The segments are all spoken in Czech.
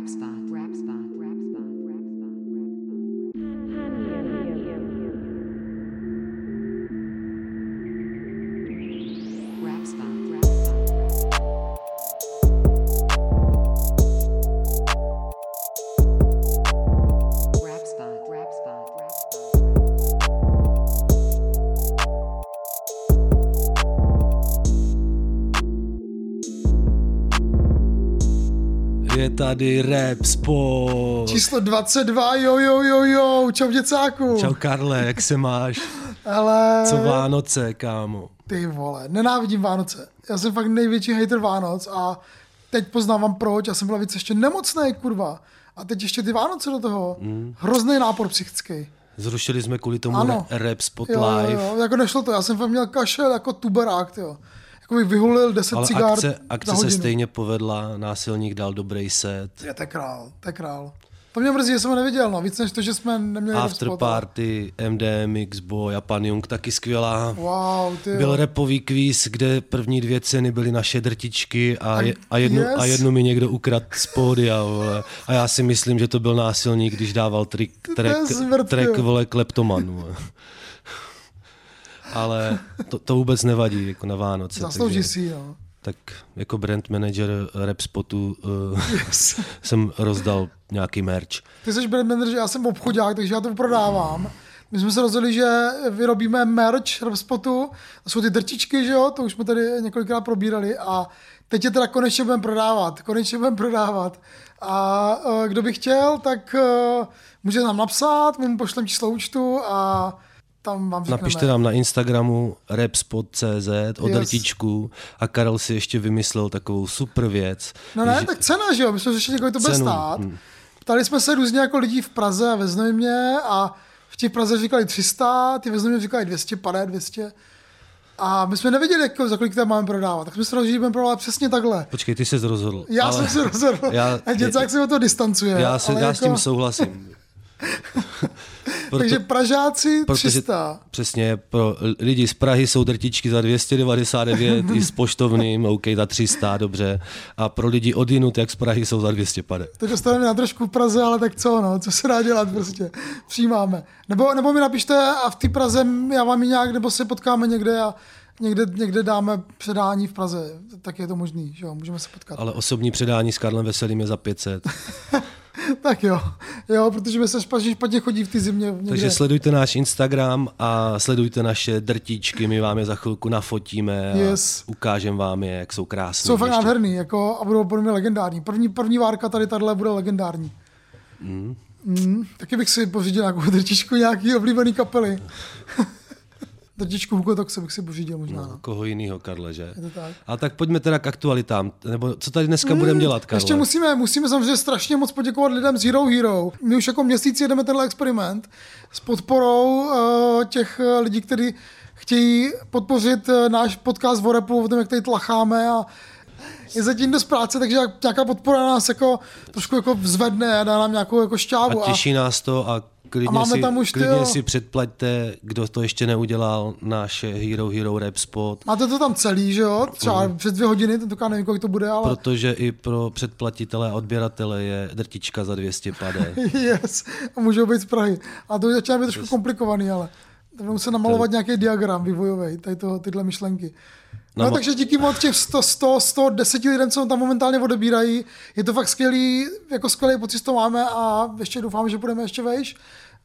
Rap spot, rap spot, tady rap spot. Číslo 22, jo, jo, jo, jo, čau děcáku. Čau Karle, jak se máš? Ale Co Vánoce, kámo? ty vole, nenávidím Vánoce. Já jsem fakt největší hater Vánoc a teď poznávám proč. Já jsem byl víc ještě nemocný, kurva. A teď ještě ty Vánoce do toho. Mm. Hrozný nápor psychický. Zrušili jsme kvůli tomu Ano. ra- rap spot Jo, jo, live. jo, jako nešlo to. Já jsem fakt měl kašel jako tuberák, jo. Bych vyhulil 10 Ale cigár akce, akce se stejně povedla, násilník dal dobrý set. Je to král, to je král. To mě mrzí, že jsem ho neviděl, no. Víc než to, že jsme neměli After spot, party, MDMX, Boy a Pan Jung taky skvělá. Wow, ty Byl repový kvíz, kde první dvě ceny byly naše drtičky a, je, a, jednu, yes. a jednu mi někdo ukradl z pódia, vole. A já si myslím, že to byl násilník, když dával trik, track, track vole, kleptoman. Ale to, to vůbec nevadí jako na Vánoce. Zaslouží takže- si, no. Tak jako brand manager rap spotu uh, jsem rozdal nějaký merch. Ty jsi brand manager, já jsem obchodák, takže já to prodávám. My jsme se rozhodli, že vyrobíme merch Rapspotu, to jsou ty drtičky, že jo, to už jsme tady několikrát probírali a teď je teda konečně budeme prodávat, konečně budeme prodávat. A uh, kdo by chtěl, tak uh, může nám napsat, my mu pošlem číslo účtu a tam vám řekneme. Napište nám na Instagramu rapspot.cz od Yes. rtičku a Karel si ještě vymyslel takovou super věc. No ne, že- tak cena, že jo, my jsme řešili, kolik to bude Cenu, stát. hm. Ptali jsme se různě jako lidí v Praze a ve Znojmě a v těch Praze říkali 300, ty ve Znojmě říkali 200, 50, 200. A my jsme nevěděli, jako, za kolik to máme prodávat. Tak jsme se rozhodli, že budeme prodávat přesně takhle. Počkej, ty jsi rozhodl. Já ale jsem se rozhodl. Já- a děcák se o to distancuje. já, se, já jako, s tím souhlasím. Proto, Takže Pražáci protože 300. Přesně, pro lidi z Prahy jsou drtičky za 299 i s poštovným, OK, za 300, dobře. A pro lidi od jinut, jak z Prahy, jsou za 250. To dostaneme na trošku v Praze, ale tak co, no, co se dá dělat prostě. Přijímáme. Nebo, nebo mi napište a v té Praze já vám ji nějak, nebo se potkáme někde a někde, někde dáme předání v Praze. Tak je to možný, že jo, můžeme se potkat. Ale osobní předání s Karlem Veselým je za 500. Tak jo, jo, protože mi se špatně, špatně chodí v té zimě. Někde. Takže sledujte náš Instagram a sledujte naše drtičky, my vám je za chvilku nafotíme a Yes. ukážeme vám je, jak jsou krásné. jsou fakt nádherný jako, a budou podle mě legendární. První, první várka tady tahle bude legendární. Mm. Mm, taky bych si pořídil nějakou drtičku nějaký oblíbený kapely. drtičku Hukotoxe bych si pořídil možná. No. Koho jinýho, Karle, že? Je to tak. A tak pojďme teda k aktualitám. Nebo co tady dneska budeme dělat, Karle? Ještě musíme, musíme samozřejmě strašně moc poděkovat lidem z Hero Hero. My už jako měsíc jedeme tenhle experiment s podporou uh, těch uh, lidí, kteří chtějí podpořit uh, náš podcast o repu, o tom, jak tady tlacháme a je zatím dost práce, takže jak- nějaká podpora nás jako trošku jako vzvedne a dá nám nějakou jako šťávu. A těší nás to a klidně, A máme si, tam už, klidně tyjo. si předplaťte, kdo to ještě neudělal, naše Hero Hero Rap Spot, Máte to tam celý, že jo? Třeba Mhm. přes dvě hodiny, tentokrát nevím, kolik to bude, ale protože i pro předplatitele a odběratele je drtička za 200 pade. yes. A můžou být z Prahy. A to už začíná být trošku komplikovaný, ale budeme se namalovat nějaký diagram vývojový, tady to, tyhle myšlenky. No, No, takže díky moc těch 100, 100, 110 lidem, co tam momentálně odebírají. Je to fakt skvělý, jako skvělý pocit toho máme a ještě doufám, že budeme ještě vejš.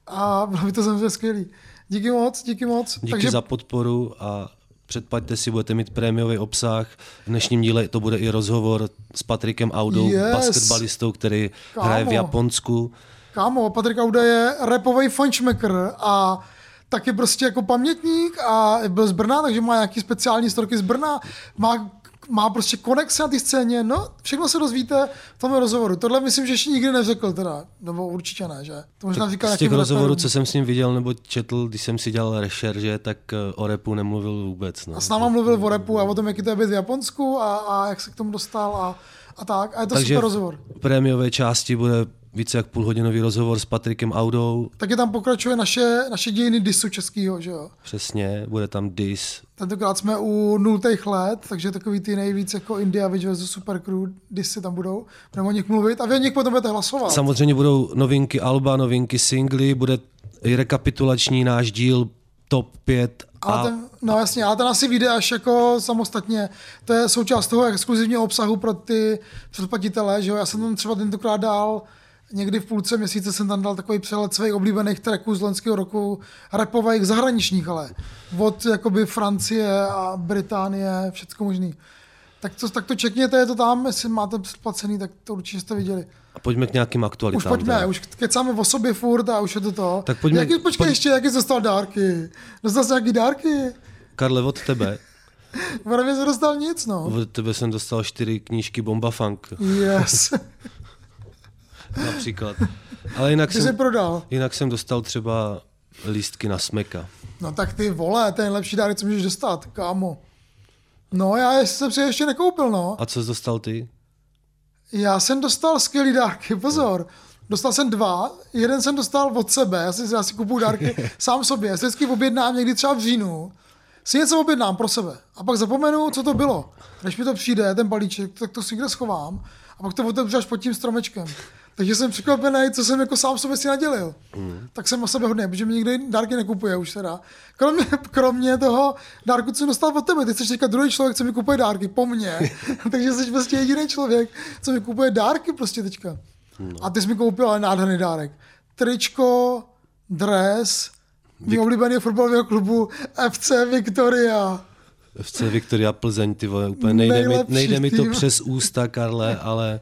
A bylo by to samozřejmě skvělý. Díky moc, díky moc. Díky takže za podporu a předplaťte si, budete mít prémiový obsah. V dnešním díle to bude i rozhovor s Patrikem Audou, Yes. basketbalistou, který Kámo. hraje v Japonsku. Kámo, Patrik Auda je repový fančmekr a taky prostě jako pamětník a byl z Brna, takže má nějaký speciální storky z Brna, má, má prostě konexe na té scéně, no všechno se dozvíte v tom rozhovoru. Tohle myslím, že ještě nikdy neřekl teda, nebo určitě ne, že? To možná říkal Z těch rozhovorů, co jsem s ním viděl nebo četl, když jsem si dělal rešerže, tak eh, o repu nemluvil vůbec. No. A s náma mluvil o repu a o tom, jaký to je být v Japonsku a, a jak se k tomu dostal a, a tak. A je to Takže super rozhovor. v prémiové části bude více jak půlhodinový rozhovor s Patrikem Audou. Taky tam pokračuje naše, naše dějiny disu českýho, že jo. Přesně, bude tam dis. Tentokrát jsme u nultých let, takže takový ty nejvíc jako India Witch vs. Super Crew disy tam budou. Budeme o nich mluvit a vy o nich potom budete hlasovat. Samozřejmě budou novinky Alba, novinky singly, bude i rekapitulační náš díl top 5 a Ale ten, no jasně, ale ten asi vyjde až jako samostatně. To je součást toho exkluzivního obsahu pro ty předplatitele, že jo. Já jsem tam třeba tentokrát dal někdy v půlce měsíce jsem tam dal takový přehled svých oblíbených tracků z loňského roku, rapových zahraničních, ale od jakoby Francie a Británie, všecko možný. Tak to, tak to čekněte, je to tam, jestli máte předplacený, tak to určitě jste viděli. a pojďme k nějakým aktualitám. Už pojďme, teda. už kecáme o sobě furt a už je to to. Tak pojďme- Jaký, počkej pojď- ještě, jaký dostal dárky? Dostal jsi nějaký dárky? Karle, od tebe. Mě jsi dostal nic, no. Od tebe jsem dostal čtyři knížky Bomba Funk Yes. například. Ale jinak Ty jsem, prodal. jinak jsem dostal třeba lístky na smeka. No tak ty vole, to je nejlepší dárek, co můžeš dostat, kámo. No já jsem si ještě nekoupil, no. A co jsi dostal ty? Já jsem dostal skvělý dárky, pozor. Dostal jsem dva, jeden jsem dostal od sebe, já si, já si kupuju dárky sám sobě. Já si vždycky objednám někdy třeba v říjnu, si něco objednám pro sebe a pak zapomenu, co to bylo. Než mi to přijde, ten balíček, tak to si kde schovám a pak to otevřu až pod tím stromečkem. Takže jsem překvapený, co jsem jako sám sobě si nadělil. Mm. Tak jsem o sebe hodný, protože mi nikdy dárky nekupuje už teda. Kromě, kromě toho dárku, co jsem dostal od tebe. Ty jsi teďka druhý člověk, co mi kupuje dárky po mně. Takže jsi prostě jediný člověk, co mi kupuje dárky prostě teďka. A ty jsi mi koupil ale nádherný dárek. Tričko, dres, mý oblíbený fotbalového klubu FC Victoria. FC Viktoria Plzeň, ty vole, úplně nejde mi, nejde mi to přes ústa, Karle, ale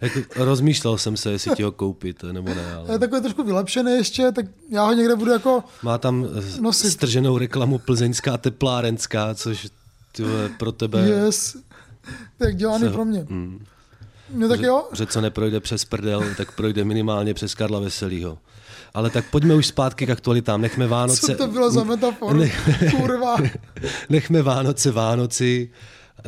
jako, rozmýšlel jsem se, jestli ti ho koupit, nebo ne, Je ale takový trošku vylepšený ještě, tak já ho někde budu jako má tam eh, Nosit. strženou reklamu plzeňská teplárenská, což ty vole, pro tebe, yes. Tak dělaný Se- pro mě. mm, No tak jo, že co neprojde přes prdel, tak projde minimálně přes Karla Veselýho. Ale tak pojďme už zpátky k aktualitám, nechme Vánoce... co to bylo za metaforu? Ne- Kurva. Nechme Vánoce Vánoci,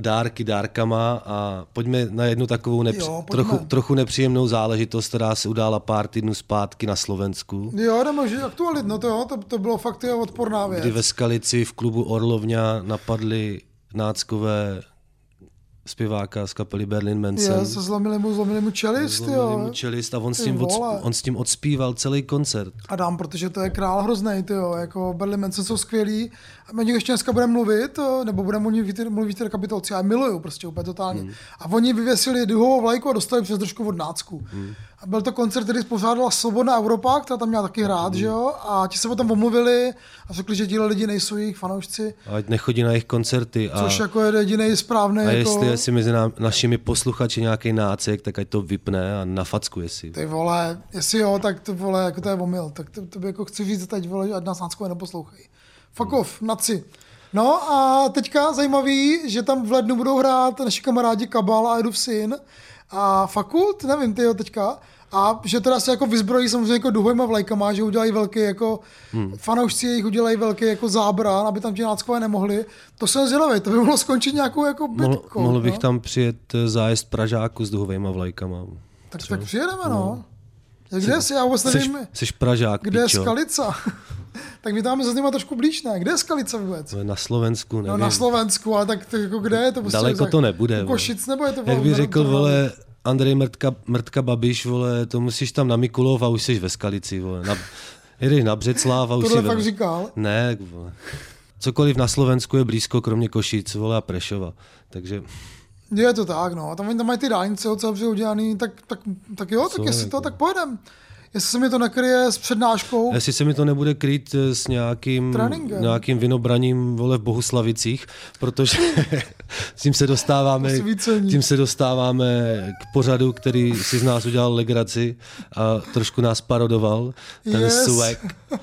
dárky dárkama a pojďme na jednu takovou nepři- Jo, pojďme. trochu, trochu nepříjemnou záležitost, která se udála pár týdnů zpátky na Slovensku, Jo, jdeme, že aktualit, no to jo, to, to bylo fakt jo, odporná věc. kdy ve Skalici v klubu Orlovňa napadli náckové zpěváka z kapely Berlin Manson. Je, se zlomili mu, zlomili mu čelist, Zlomili jo. mu čelist a on s, tím od, on s tím odspíval celý koncert. Adam, protože to je král hrozný, ty jo, jako Berlin Manson jsou skvělí. A my ještě dneska budeme mluvit, nebo budeme o nich mluvit v té kapitolce. Já je miluju prostě úplně totálně. Hmm. A oni vyvěsili duhovou vlajku a dostali přes držku od nácku. Hmm. A byl to koncert, který spořádala Svobodná Evropa, která tam měla taky hrát, že jo? A ti se potom omluvili a řekli, že tihle lidi nejsou jejich fanoušci, Ať nechodí na jejich koncerty. A, což jako je jediný správný. a jako... jestli je si mezi nám, našimi posluchači nějaký nácek, tak ať to vypne a nafackuje si. Ty vole, jestli jo, tak to vole, jako to je omyl. Tak to, to by jako chci říct teď, vole, ať nás náckové neposlouchají. Fuck off, naci. No a teďka zajímavý, že tam v lednu budou hrát naši kamarádi Kabal a Edův syn a Fakult, nevím, ty jo teďka, a že teda se jako vyzbrojí samozřejmě jako duhovýma vlajkama, že udělají velký jako, hmm. fanoušci jejich udělají velký jako zábran, aby tam ti náckové nemohli. To jsem zvědavý, to by mohlo skončit nějakou jako Mohl, bitkou. mohl bych no. tam přijet eh, zájezd Pražáku s duhovejma vlajkama. Tak, tak přijedeme, no. Jak Kde jsi? Já vůbec nevím. seš Pražák, Kde je. Skalica? tak my tam se s nima trošku blíž, ne? Kde je Skalica vůbec? Na Slovensku, nevím. No na Slovensku, ale tak to, jako kde je to? Prostě Daleko to nebude. Košic, nebo je to? Jak by řekl, vole, Andrej Mrtka, Mrtka Babiš, vole, to musíš tam na Mikulov a už jsi ve Skalici, vole. Na, jedeš na Břeclav a už Tohle jsi fakt ve... říkal? Ne, vole. Cokoliv na Slovensku je blízko, kromě Košic, vole, a Prešova. Takže Je to tak, no. Tam, oni tam mají ty dálnice docela dobře udělaný, tak, tak, tak jo, tak jestli jako? to, tak pojedem. Jestli se mi to nakryje s přednáškou, jestli se mi to nebude krýt eh, s nějakým, Tréninkem. nějakým vinobraním vole v Bohuslavicích, protože tím se dostáváme, tím se dostáváme k pořadu, který si z nás udělal legraci a trošku nás parodoval, ten Yes. swag.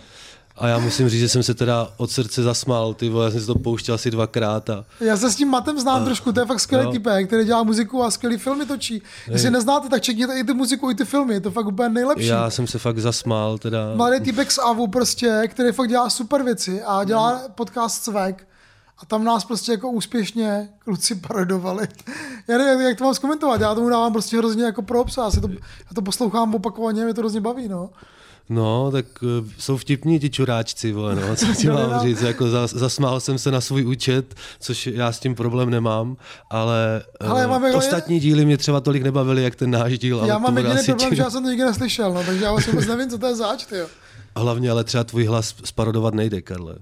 A já musím říct, že jsem se teda od srdce zasmál, ty vole, já jsem si to pouštěl asi dvakrát a Já se s tím matem znám trošku, to je fakt skvělý jo. typek, který dělá muziku a skvělý filmy točí. Jestli neznáte, tak čekněte i ty muziku, i ty filmy, je to fakt úplně nejlepší. já jsem se fakt zasmál, teda. Mladý týpek z AVU prostě, který fakt dělá super věci a dělá podcast Svek A tam nás prostě jako úspěšně kluci parodovali. Já nevím, jak to mám zkomentovat, já tomu dávám prostě hrozně jako props, já, si to, já to poslouchám opakovaně, mě to hrozně baví, no. No, tak eh, jsou vtipní ti čuráčci, vole, no, co ti No, mám no. říct, jako zas, zasmál jsem se na svůj účet, což já s tím problém nemám, ale, Ale eh, mám jako- ostatní díly mě třeba tolik nebavily, jak ten náš díl, ale já mám jediný problém, tím. že já jsem to nikdy neslyšel, no, takže já vlastně vůbec nevím, co to je zač, ty Hlavně ale třeba tvůj hlas sparodovat nejde, Karle.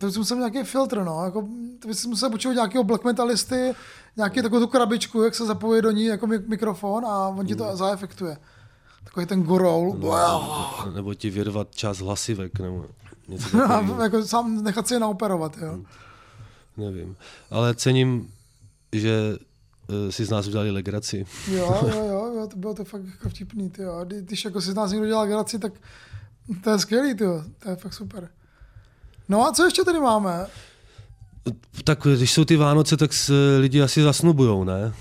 To bys musel nějaký filtr, no. Jako, to bys musel počítat nějakého black metalisty, nějaký takovou tu krabičku, jak se zapojí do ní jako mik- mikrofon a on ti to zaefektuje. Takový ten goroul. No, Nebo ti vědovat část hlasivek, nebo něco takového. jako sám nechat si je naoperovat, jo. Hmm. Nevím. Ale cením, že eh, si z nás udělali legraci. Jo, jo, jo, jo, to bylo to fakt jako vtipný, ty jo. Když jako si z nás někdo dělá geraci, tak to je skvělý, ty jo. To je fakt super. No a co ještě tady máme? Tak když jsou ty Vánoce, tak se lidi asi zasnubujou, ne?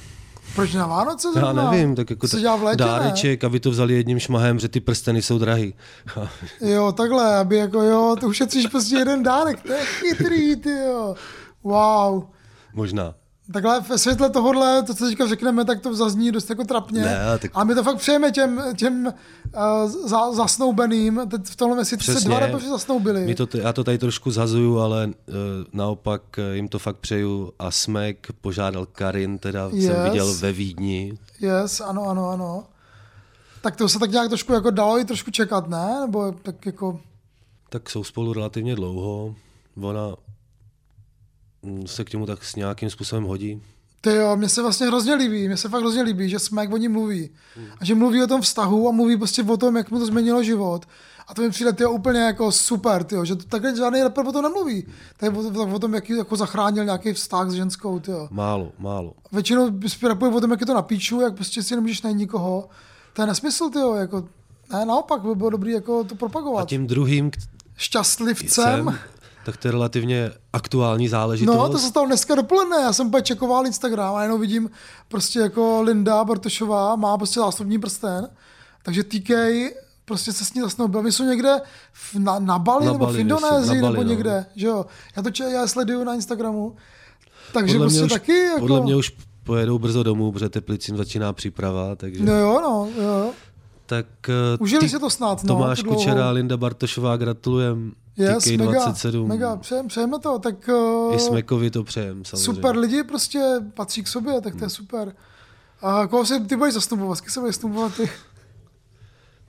Proč na Vánoce Já zrovna? nevím, tak jako se dělá v létě, ne? dáreček, aby to vzali jedním šmahem, že ty prsteny jsou drahý. Jo, takhle, aby jako jo, to ušetříš prostě jeden dárek, to je chytrý, ty jo. Wow. Možná. Takhle ve světle tohohle, to, co teďka řekneme, tak to zazní dost jako trapně. Ne, tak- A my to fakt přejeme těm, těm uh, za, zasnoubeným. Teď v tomhle měsíci se dva repeři zasnoubili. My to, já to tady trošku zhazuju, ale uh, naopak eh, jim to fakt přeju. A Smek požádal Karin, teda yes. Jsem viděl ve Vídni. Yes, ano, ano, ano. Tak to se tak nějak trošku jako dalo i trošku čekat, ne? Nebo tak jako... Tak jsou spolu relativně dlouho. Ona se k němu tak s nějakým způsobem hodí. Ty jo, mně se vlastně hrozně líbí, mně se fakt hrozně líbí, že Smack o ní mluví. A že mluví o tom vztahu a mluví prostě o tom, jak mu to změnilo život. A to mi přijde tyjo, úplně jako super, tyjo, že to takhle žádný rapper o tom nemluví. To je o, o tom, jak jako zachránil nějaký vztah s ženskou, tyjo. Málo, málo. Většinou rapuje o tom, jak je to na píču, jak prostě si nemůžeš najít nikoho. To je nesmysl, tyjo, jako, ne, naopak, by bylo dobrý jako to A propagovat. tím druhým k- Šťastlivcem. jsem, tak to je relativně aktuální záležitost. No, to se stalo dneska dopoledne. Já jsem úplně čekoval Instagram a jenom vidím prostě jako Linda Bartošová má prostě zástupní prsten. Takže TK prostě se s ní zasnoubil. My jsou někde v, na, na Bali Na nebo Bali, v Indonésii nebo no. někde. Že jo? Já to če, já sleduju na Instagramu. Takže podle, prostě už, taky jako... podle mě už pojedou brzo domů, protože Teplicím začíná příprava, takže... No jo, no, jo. Tak Užili si to snad, no, Tomáš dlouhou. Kučera, Linda Bartošová, gratulujem. Yes, mega, TK27. mega, přejem, přejeme to, tak uh, I Smekovi to přejem, samozřejmě. super lidi prostě patří k sobě, tak to je super. A koho si ty budeš zastupovat? S kým se budeš zastupovat ty?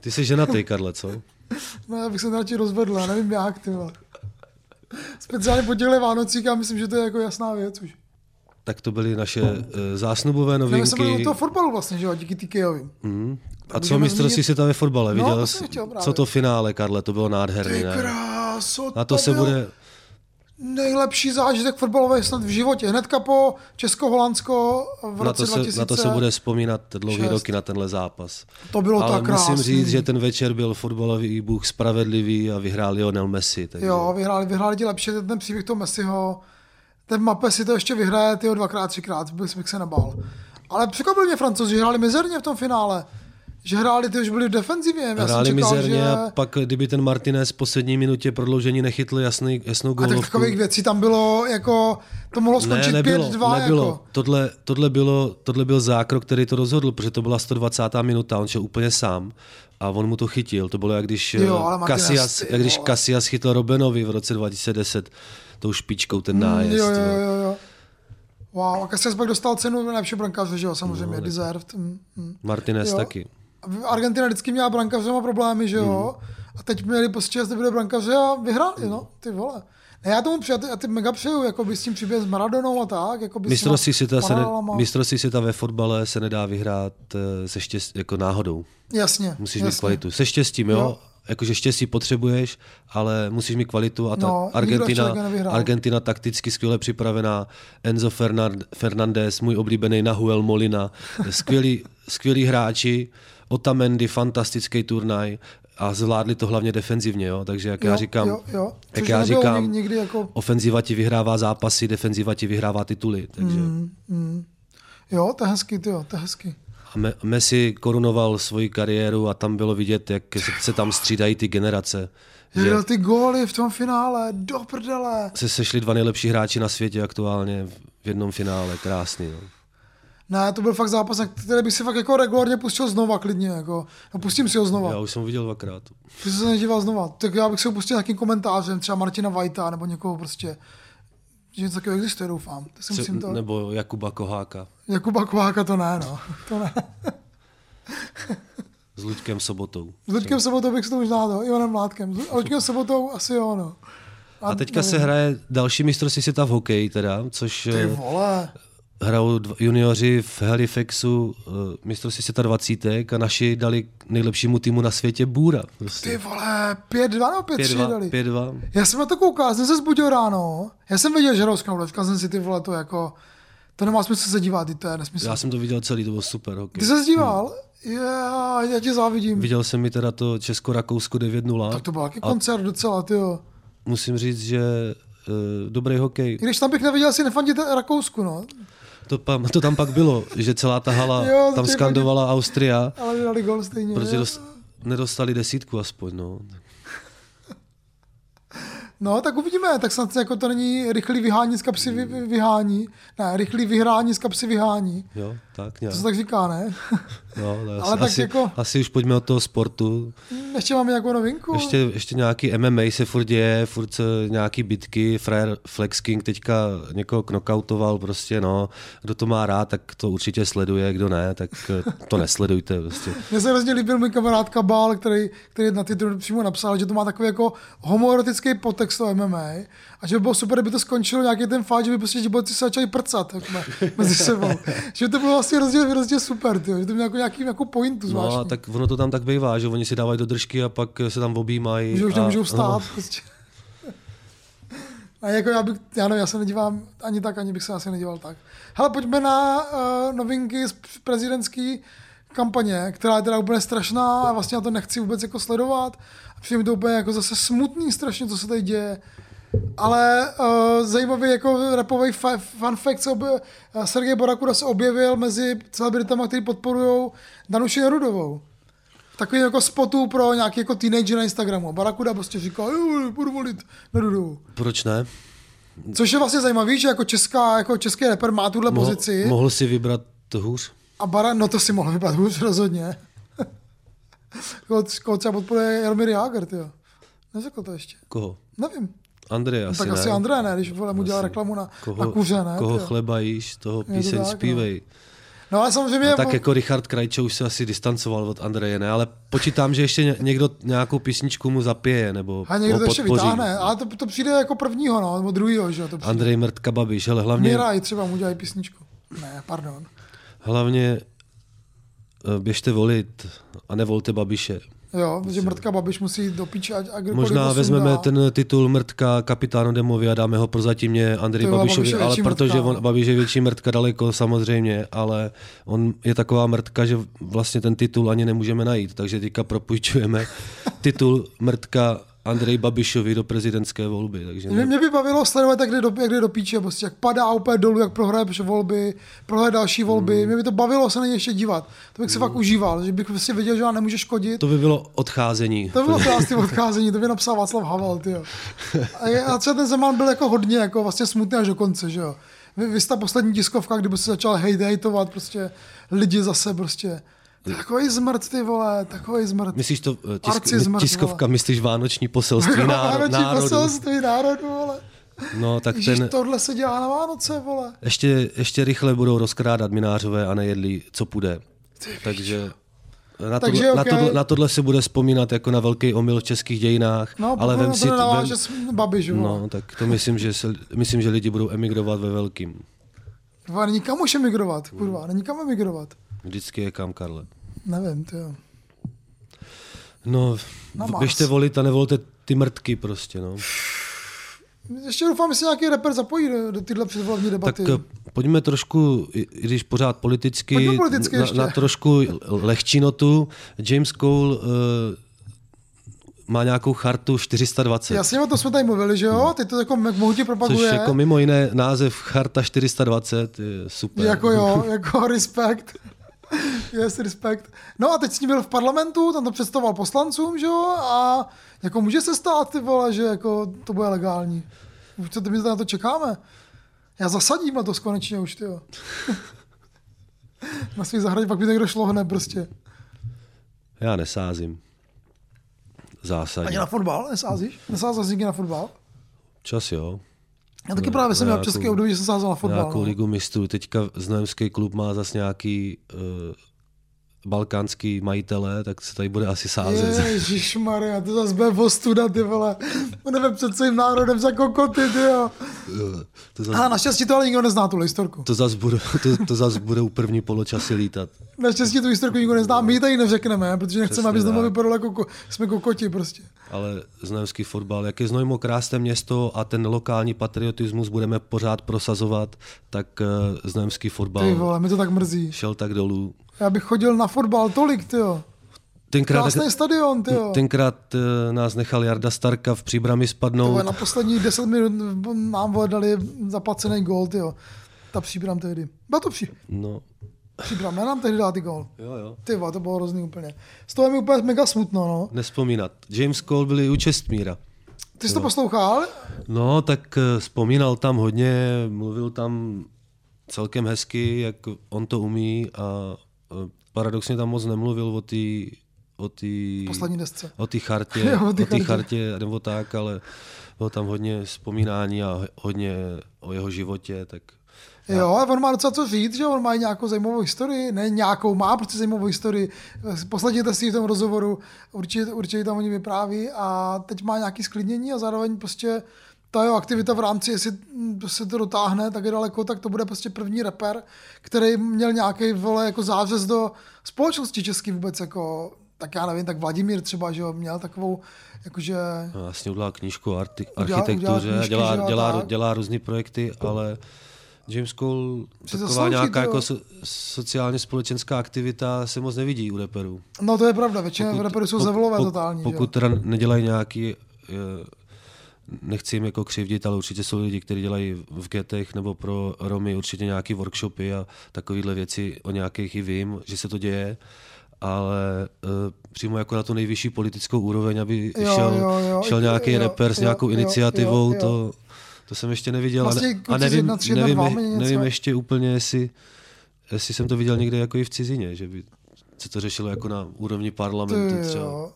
Ty jsi ženatý, Karle, co? No, já bych se radši rozvedl, já nevím jak, ty vole. Speciálně po těchto Vánocích, já myslím, že to je jako jasná věc už. Tak to byly naše uh, zásnubové No, my jsme byli novinky. u toho fotbalu vlastně, že jo, díky TKovi. Hmm. A co mistrovství světa ve fotbale? No, Viděl to jsi, co to finále, Karle, to bylo nádherný, Ty ne? kráso, A to se byl bude, nejlepší zážitek fotbalový snad v životě. Hnedka po Česko-Holandsko v na roce to, se, 2000. na to se bude vzpomínat dlouhý šest. roky na tenhle zápas. To bylo Ale tak krásný. musím říct, že ten večer byl fotbalový bůh spravedlivý a vyhrál Lionel Messi. Takže... Jo, vyhráli, vyhráli ti lepší ten příběh toho Messiho. Ten Mape si to ještě vyhraje, tyho dvakrát, třikrát, bych, bych se nebál. Ale překvapil mě Francouzi, že hráli mizerně v tom finále. Že hráli, ty už byli v defenzivě. Já Hráli čekal, mizerně že... a pak, kdyby ten Martinez v poslední minutě prodloužení nechytl jasný, jasnou A tak gólovku. takových věcí tam bylo, jako, to mohlo Ne, skončit nebylo, 5-2. nebylo. Jako. Tohle, tohle, bylo, tohle byl zákrok, který to rozhodl, protože to byla 120. minuta, on šel úplně sám a on mu to chytil. To bylo jak když, Jo, jo, Casillas, jak když. Casillas chytl Robenovi v roce 2010 tou špičkou ten nájezd. Mm, Jo, jo, vole. jo, jo. Wow, a Casillas pak dostal cenu nejlepšího brankáře, že jo, samozřejmě, No, deserved. Mm, mm. Martinez Jo. taky. Argentina vždycky měla brankařema problémy, že jo? Hmm. A teď měli prostě zde byli brankaře a vyhráli, no, ty vole. Ne, já tomu přeju, já ty mega přeju, jako by s tím příběh s Maradonou a tak, jako by Mistrovství světa, se ne, mistrovství světa ve fotbale se nedá vyhrát eh, se štěst, jako náhodou. Jasně, Musíš jasně. mít kvalitu. Se štěstím, jo? Jo. Jakože štěstí potřebuješ, ale musíš mít kvalitu a ta No, Argentina. Argentina takticky skvěle připravená. Enzo Fernand, Fernandez, můj oblíbený Nahuel Molina, skvělí, skvělí hráči, Otamendi, fantastický turnaj a zvládli to hlavně defenzivně, jo? takže jak já Jo, říkám, jo, jo. jak já říkám, nik- nikdy jako- ofenziva ti vyhrává zápasy, defenziva ti vyhrává tituly, takže Mm. Jo, to je hezký, jo, to je hezký. A Me- Messi korunoval svoji kariéru a tam bylo vidět, jak se- tam střídají ty generace. Že ty góly v tom finále, do prdele. se sešli dva nejlepší hráči na světě aktuálně v jednom finále, krásný. No. Ne, to byl fakt zápas, na který bych si fakt jako regulárně pustil znova klidně. Jako. A pustím si ho znova. Já už jsem ho viděl dvakrát. Ty jsi se nedíval znova. Tak já bych si ho pustil nějakým komentářem, třeba Martina Vajta nebo někoho prostě. Že něco takového existuje, doufám. To si Co, musím to... Nebo Jakuba Koháka Jakuba Kováka to ne, no. To ne. s Luďkem Sobotou. S Luďkem Sobotou bych si to možná dal, Ivanem Mládkem. S Luďkem Sobotou asi jo, no. A teďka se nevím. hraje další mistrovství světa v hokeji teda, což Ty eh, vole. Hrajou junioři v Halifaxu uh, mistrovství světa 20 a naši dali nejlepšímu týmu na světě Bůra. Ty Prostě. vole, 5-2 nebo 5-3 dali. 5-2. Já jsem na to koukal, jsem se zbudil ráno. Já jsem věděl, že Kanadou, říkal jsem si ty vole, to jako, to nemá smysl se dívat, ty to je nesmysl. Já jsem to viděl celý, to byl super hokej. Ty se díval? Já, já tě závidím. Viděl jsem mi teda to Česko-Rakousko 9-0. Tak to byl a koncert docela, ty jo. musím říct, že uh, dobrý hokej. I když tam bych neviděl, si nefandit Rakousku, no. To, pa, to tam pak bylo, že celá ta hala Jo, tam skandovala Austria, Ale dali gol stejně. protože dost, nedostali desítku aspoň. No. No, tak uvidíme, tak snad jako to není rychlý vyhání z kapsy vy, vy, vyhání. Ne, rychlý vyhrání z kapsy vyhání. Jo, tak nějak. To se tak říká, ne? No, ale Ale asi, tak asi, jako- asi už pojďme od toho sportu. Ještě máme nějakou novinku? Ještě, ještě nějaký MMA se furt děje, furt se nějaký bitky, Frayer Flex King teďka někoho knockoutoval, prostě no, kdo to má rád, tak to určitě sleduje, kdo ne, tak eh, to nesledujte. Prostě. Mně se hrozně líbil můj kamarád Kabal, který, který na Twitteru přímo napsal, že to má takový jako homoerotický podtext to MMA a že by bylo super, kdyby to skončilo nějaký ten fakt, že by prostě ti borci se začali prcat tak me- mezi sebou. že by to bylo vlastně hrozně, hrozně super, tyjo, že to mělo jako nějaký jako pointu No zvláštní. a tak ono to tam tak bývá, že oni si dávají do držky a pak se tam objímají. že už a, nemůžou vstát. No, Prostě. A jako já bych, já nevím, já se nedívám ani tak, ani bych se asi nedíval tak. Hele, pojďme na uh, novinky z prezidentské kampaně, která je teda úplně strašná a vlastně já to nechci vůbec jako sledovat. A přijde mi to úplně jako zase smutný strašně, co se tady děje. Ale uh, zajímavý jako rapový fun fact, obje- uh, Sergej Borakuda se objevil mezi celebritama, kteří podporují Danuši Nerudovou. Takový jako spotu pro nějaký jako teenager na Instagramu. Barakuda prostě říká, jo, budu volit Nerudovou. Proč ne? Což je vlastně zajímavý, že jako, česká, jako český rapper má tuhle Mohl, pozici mohl si vybrat to hůř? a Bara, no to si mohl vybrat hůř rozhodně. koho, třeba podporuje Jaromír Jágr, jo. Neřekl to ještě. Koho? Nevím. Andrej No, asi tak ne. asi André ne, když vole, mu dělal reklamu na, na kuře, ne? koho chleba jíš, toho to píseň tak, no. zpívej. No ale samozřejmě... No, tak jako Richard Krajčo už se asi distancoval od Andreje, ne? Ale počítám, že ještě ně- někdo nějakou písničku mu zapěje, nebo a někdo ho to ještě podpoří. vytáhne, ale to, to přijde jako prvního, no, nebo druhýho, že to přijde. Andrej Mrtka Babiš, ale hlavně, Miraj třeba mu dělají písničku. Ne, pardon. hlavně eh, běžte volit a nevolte Babiše. Jo, že Mrtka Babiš musí jít do píče, ať, Možná vezmeme sundá. ten titul Mrtka kapitánu Demovi a dáme ho prozatímně Andrej Babišovi, Babiš ale protože mrtka, on. Babiš je větší mrtka daleko samozřejmě, ale on je taková mrtka, že vlastně ten titul ani nemůžeme najít, takže teďka propůjčujeme titul mrtka Andrej Babišovi do prezidentské volby. Takže Mě, ne, mě by bavilo sledovat, jak jde do, jak jde do píče, prostě, jak padá úplně dolů, jak prohraje volby, prohraje další volby. Hmm. Mě by to bavilo se na něj ještě dívat. To bych si fakt užíval, že bych prostě věděl, že vám nemůže škodit. to by bylo odcházení. To bylo krásné odcházení, to by napsal Václav Havel, tyjo. A, je- a třeba ten Zeman byl jako hodně jako vlastně smutný až do konce, že jo. Vy, vy jste ta poslední tiskovka, kdyby se začal hejt, hejtovat prostě lidi zase prostě. Takový zmrt, ty vole, takový zmrt. Myslíš to, eh, Arci tisk, zmrt, tiskovka, myslíš vánoční poselství náro, Vánoční národu? poselství národu, vole. No, tak Ježíš, ten, tohle se dělá na Vánoce, vole. ještě, ještě rychle budou rozkrádat minářové a nejedli, co půjde. Takže na, Takže tohle, na, okej. tohle, na tohle se bude vzpomínat jako na velký omyl v českých dějinách. No, ale vem si, to vem, Babiš, vole. no, tak to myslím, že, se, myslím, že lidi budou emigrovat ve velkým. Vole, Není kam už emigrovat, kurva, není kam emigrovat. Vždycky je kam, Karle. Nevím, ty jo. No, Mars. běžte volit a nevolte ty mrtky prostě, no. Ještě doufám, že se nějaký rapper zapojí do, do tyhle předvolební Tak debaty. eh, pojďme trošku, i když pořád politicky, Pojďme politicky na, ještě. na trošku lehčí notu. James Cole uh, má nějakou chartu 420. Jasně, o tom jsme tady mluvili, že jo? Ty to jako mohutě Což propaguje. jako mimo jiné název Charta 420 je super. Jako jo, jako respekt. yes, respekt. No a teď s ním byl v parlamentu, tam to představoval poslancům, že jo, a jako může se stát, ty vole, že jako to bude legální. Už co my na to čekáme? Já zasadím na to konečně už, ty jo. na svý zahradě, pak by někdo šlohne prostě. Já nesázím. Zásadně. Ani na fotbal nesázíš? Nesázal jsi nikdy na fotbal? Čas jo. Já taky právě jsem měl nějakou- české období, že jsem sázel na fotbal. Nějakou No. ligu mistrů. Teďka Znojemský klub má zase nějaký uh, balkánský majitele, tak se tady bude asi sázet. Ježišmarja, to zase bude ostuda, ty vole. Budeme před svým národem za kokoty, ty jo. To A zase, naštěstí to ale nikdo nezná, tu historku. to zase bude, to, to zas bude u první poločasy lítat. Naštěstí tu historku nikdo nezná, my ji tady neřekneme, protože nechceme, Přesně aby tak. vypadalo jako ko- jsme kokoti prostě. Ale znojemský fotbal, jak je Znojmo krásné město a ten lokální patriotismus budeme pořád prosazovat, tak uh, znojemský Ty fotbal vole, mi to tak mrzí. šel tak dolů. Já bych chodil na fotbal tolik, ty jo. Tenkrát, Krásný stadion, ty jo. tenkrát uh, nás nechal Jarda Starka v příbrami spadnout. Vole, na poslední 10 minut nám dali zaplacený gól, ty jo. Ta příbram tehdy. Byla to pří, No, příbram, ne nám tehdy dát ty gól. jo, jo. Ty to bylo hrozný úplně. Z toho je mi úplně mega smutno, no. Nespomínat. James Cole byl i u Čestmíra. Ty jsi to poslouchal? No, tak eh, vzpomínal tam hodně, mluvil tam celkem hezky, jak on to umí a paradoxně tam moc nemluvil o té o tý, Poslední desce. o té chartě, Jo, o té té chartě. chartě nebo tak, ale bylo tam hodně vzpomínání a hodně o jeho životě, tak Jo, a on má docela co říct, že on má nějakou zajímavou historii, ne nějakou, má prostě zajímavou historii. Poslechněte si v tom rozhovoru, určitě, určitě tam oni vypráví a teď má nějaký sklidnění a zároveň prostě ta jeho aktivita v rámci, jestli se to dotáhne tak je daleko, tak to bude prostě první rapper, který měl nějaký vole jako zářez do společnosti český vůbec jako tak já nevím, tak Vladimír třeba, že jo, měl takovou, jakože, no, vlastně udělal knížku o arti- Udělal- architektuře udělal a knížky, dělá, dělá, dělá různé projekty, ale James Cole, Si taková zaslouží, nějaká jo. jako so, sociálně společenská aktivita se moc nevidí u reperů. no to je pravda, většina raperů jsou pok- totální, že jo. Pokud teda nedělají nějaký, eh, nechci jim jako křivdit, ale určitě jsou lidi, kteří dělají v getech nebo pro Romy určitě nějaký workshopy a takovéhle věci o nějakých i vím, že se to děje, ale uh, přímo jako na tu nejvyšší politickou úroveň, aby Jo, šel, jo, jo, šel nějaký jo, rapper s jo, nějakou jo, iniciativou, jo, jo. To, to jsem ještě neviděl. Vlastně a, nevím, jedna, tři, jedna, nevím, něco- nevím ještě úplně, jestli, jestli jsem to viděl někde jako i v cizině, že by se to řešilo jako na úrovni parlamentu Ty třeba. jo.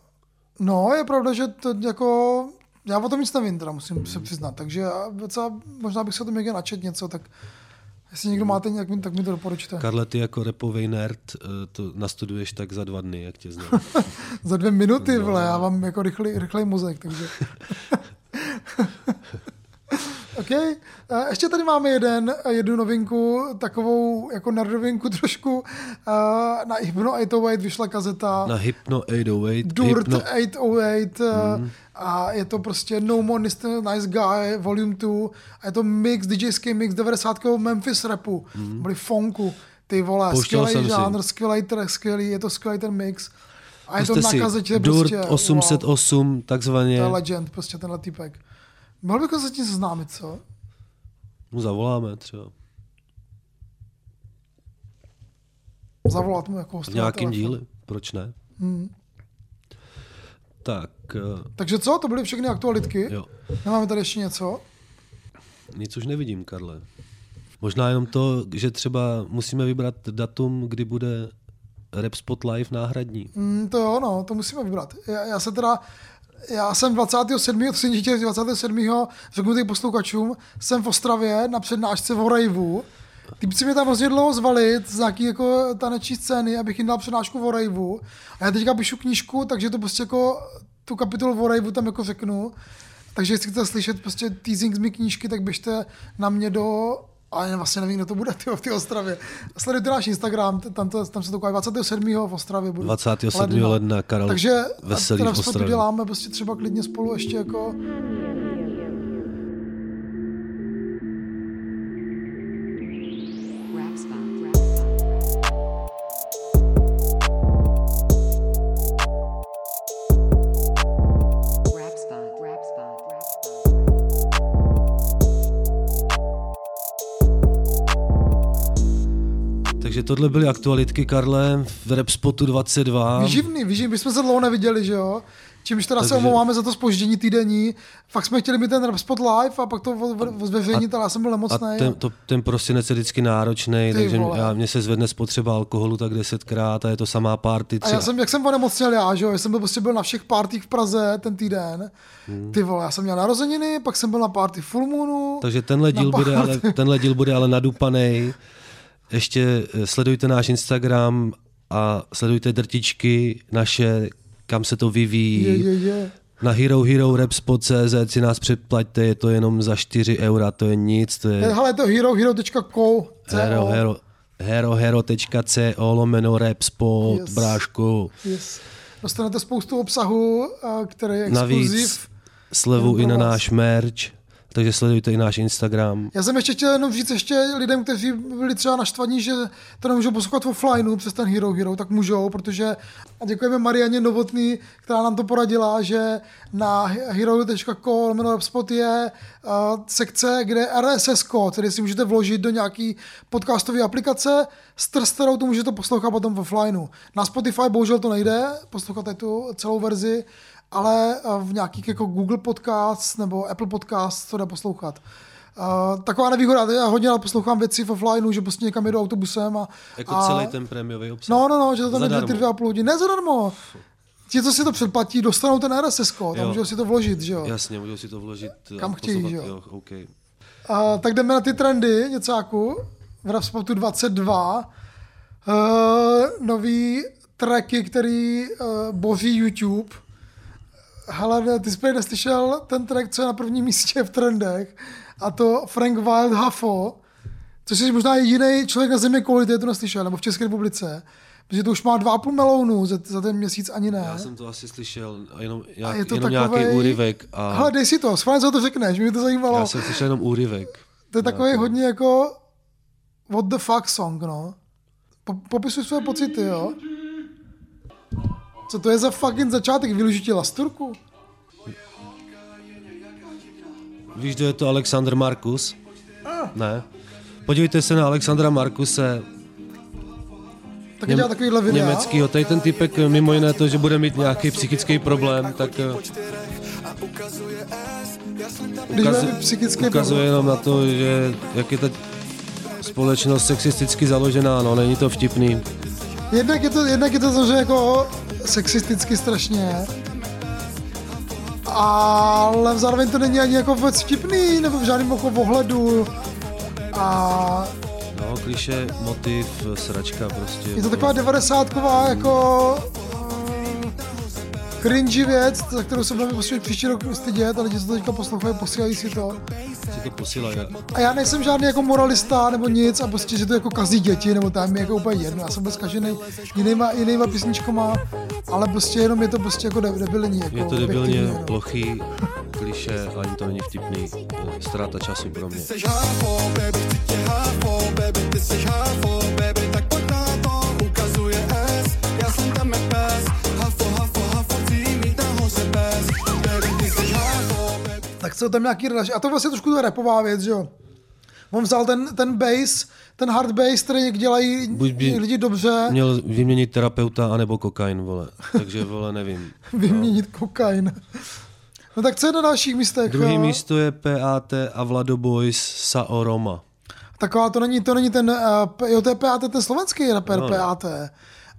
No, je pravda, že to jako... Já o tom nic nevím, teda musím se přiznat, takže já docela, možná bych se o tom někde načet něco, tak jestli někdo máte nějak, tak mi to doporučte. Karle, ty jako repovej nerd, eh, to nastuduješ tak za dva dny, jak tě znám. Za dvě minuty, vole, já mám jako rychlej, rychlej mozek, takže... OK. Eh, Ještě tady máme jeden, jednu novinku, takovou jako nerdovinku trošku. Eh, Na Hypno 808 vyšla kazeta. Na Hypno 808, Dirt Hypno, 808 Mhm. mm. A je to prostě No More Mr. Nice Guy Volume 2 a je to mix, DJský mix 90. Memphis rapu, mm. byli funku, ty vole. Pouštěl skvělý si. žánr, skvělý track, skvělý, je to skvělý ten mix a je to na kazetě prostě, wow, 808, takzvaně, to je legend, prostě tenhle typek. Mohl bychom se tím seznámit, co? mu zavoláme třeba. Zavolat mu jako V nějakým díle, proč ne? Hmm. Tak, Takže co, to byly všechny aktualitky? jo. Nemáme tady ještě něco? Nic už nevidím, Karle. Možná jenom to, že třeba musíme vybrat datum, kdy bude Rap Spot Live náhradní. Mm, to jo, no, to musíme vybrat. Já, já se teda, já jsem 27. to jsem dítě 27. řeknu teď posluchačům, jsem v Ostravě na přednášce v Horejvu. Týpci mě tam hrozně dlouho zvali z nějaký jako taneční scény, abych jim dal přednášku v Horejvu. A já teďka píšu knížku, takže to prostě jako tu kapitolu v Horejvu tam jako řeknu. Takže jestli chcete slyšet prostě teasing z mé knížky, tak běžte na mě do a já vlastně nevím, kdo to bude tyjo, v té Ostravě. Sledujte náš Instagram, tam, to, tam se to koná 27. v Ostravě. Budu 27. ledna, Karel takže Veselý v to Ostravě. děláme prostě třeba klidně spolu ještě jako tohle byly aktualitky, Karle, v Repspotu 22. Výživný, výživný, my jsme se dlouho neviděli, že jo? Čímž teda se Takže- omlouváme za to spoždění týdenní. Fakt jsme chtěli mít ten Rap Spot live a pak to zveřejnit, ale já jsem byl A nemocný. ten, to, ten prosinec je vždycky náročný, Ty takže vole. já, mě se zvedne spotřeba alkoholu tak desetkrát a je to samá party. A já jsem, jak jsem onemocněl já, že jo, já jsem byl, prostě byl na všech partích v Praze ten týden. Hmm. Ty vole, já jsem měl narozeniny, pak jsem byl na party Full Moonu. Takže tenhle díl, bude ale, tenhle díl bude ale nadupaný. Ještě eh, sledujte náš Instagram a sledujte drtičky naše, kam se to vyvíjí. Je, je, je. Na Hero Hero si nás předplaťte, je to jenom za 4 eura, to je nic, to Je, hele, to hero, hero.co. hero, hero, hero, hero.co lomeno Repspot, Yes. brášku. Yes. Dostanete spoustu obsahu, a který je Navíc exkluziv. slevu Jenom i na vás. náš merch, takže sledujte i náš Instagram. Já jsem ještě chtěl jenom říct ještě lidem, kteří byli třeba naštvaní, že to nemůžou poslouchat offlineu přes ten Hero Hero, tak můžou, protože a děkujeme Marianě Novotný, která nám to poradila, že na hero.co lomeno Spot je uh, sekce, kde RSS kód, který si můžete vložit do nějaký podcastové aplikace, s kterou to můžete poslouchat potom v offlineu. Na Spotify bohužel to nejde, poslouchat tu celou verzi, ale eh, v nějakých jako Google Podcast nebo Apple Podcast to jde poslouchat. Uh, taková nevýhoda, já hodně poslouchám věci v offlineu, že prostě někam jedu autobusem a... Jako a, celý ten prémiový obsah. No, no, no, že to tam jde ty dvě a půl hodiny. Ne zadarmo. Ti, co si to předplatí, dostanou ten RSS Jo. můžou si to vložit, že jo. Jasně, můžou si to vložit. a Kam chtějí, že jo? okay. Uh, tak jdeme na ty trendy, něcáku. V Rapsportu 22. Uh, nový tracky, který uh, boří YouTube. Hele, ty jsi neslyšel ten track, co je na prvním místě v trendech, a to Frank Wild Huffo, což je možná jediný člověk na země kvůli to neslyšel, nebo v České republice, protože to už má 2,5 melounu za, za ten měsíc ani ne. Já jsem to asi slyšel, a jenom, a nějak, je to jenom takovej... nějaký úryvek. A Hele, dej si to, schválně co to řekneš, mě to zajímalo. já jsem slyšel jenom úryvek. To je takový Nějaký. hodně jako what the fuck song, no. Po, popisuj své pocity, jo. Co to je za fucking začátek? Vylužití lasturku? Víš, kdo je to Alexander Markus? Ne. Podívejte se na Alexandra Markuse, Taky dělá takovýhle videa. německýho. Tady ten typek mimo jiné to, že bude mít nějaký psychický problém, tak eh, ukazuje, psychický ukazuje jenom na to, že jak je ta společnost sexisticky založená, no není to vtipný. Jednak je to, jednak je to samozřejmě jako sexisticky strašně. Ale zároveň to není ani jako vůbec vtipný, nebo v žádném jako ohledu. A No, kliše, motiv, sračka prostě. Je to taková devadesátková jako cringy věc, za kterou se budeme prostě příští rok stydět a lidi, co to teďka poslouchají, posílají si to. Si to posílají. A já nejsem žádný jako moralista nebo nic a prostě, že to jako kazí děti nebo tam mi jako úplně jedno. Já jsem byl zkažený jinýma, jinýma písničkama, ale prostě jenom je to prostě jako de- debilní. Jako Je to debilně no. plochý, kliše, ani to není vtipný. Ztráta času pro mě. Seš háfo, baby, chci tě háfo, baby, ty háfo, baby, tak pojď na to, ukazuje S, já jsem tam jak pes, hafo, jsou tam nějaký relaš. A to vlastně trošku to rapová věc, že jo. On vzal ten, ten bass, ten hard bass, který dělají Buď by- lidi dobře, Měl vyměnit terapeuta anebo kokain, vole. Takže, vole, nevím. vyměnit kokain. No tak co je na dalších místech? Druhý jo? místo je PAT a Vlado Boys Sao Roma. Taková, to není, to není ten, uh, jo, to je PAT, ten slovenský rapper No, no, no. PAT.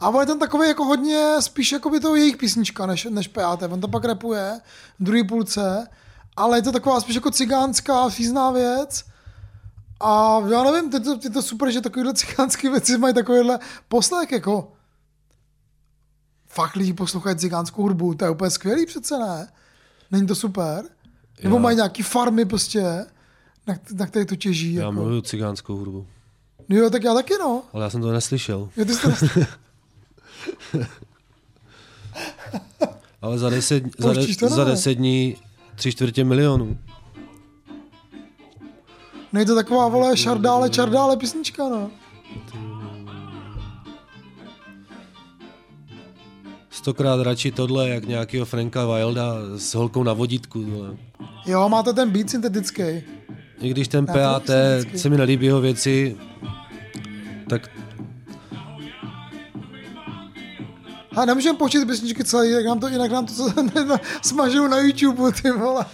A on je ten takový jako hodně, spíš jako by to jejich písnička, než, než PAT. On to pak rapuje v druhé půlce, ale je to taková spíš jako cigánská, fízná věc. A já nevím, je to, je to super, že takovýhle cigánské věci mají takovýhle poslech, jako fakt lidi poslouchají cigánskou hudbu, to je úplně skvělý přece, ne? Není to super? Nebo Já- mají nějaký farmy prostě, na, na které to těží. Já jako. miluju cigánskou hudbu. No jo, tak já taky no. Ale já jsem to neslyšel. Jo, ty jsi to nes- Ale za deset, za, de, to, za deset dní tři čtvrtě milionů. Není to taková, vole, šardále, čardále písnička, no. Stokrát radši tohle, jak nějakého Franka Wilda s holkou na vodítku. Vole. Jo, máte ten beat syntetický. I když ten to PAT se mi nelíbí jeho věci, tak A nemůžeme počít písničky celý, jak nám to, jinak nám to smažou na YouTube, ty vole.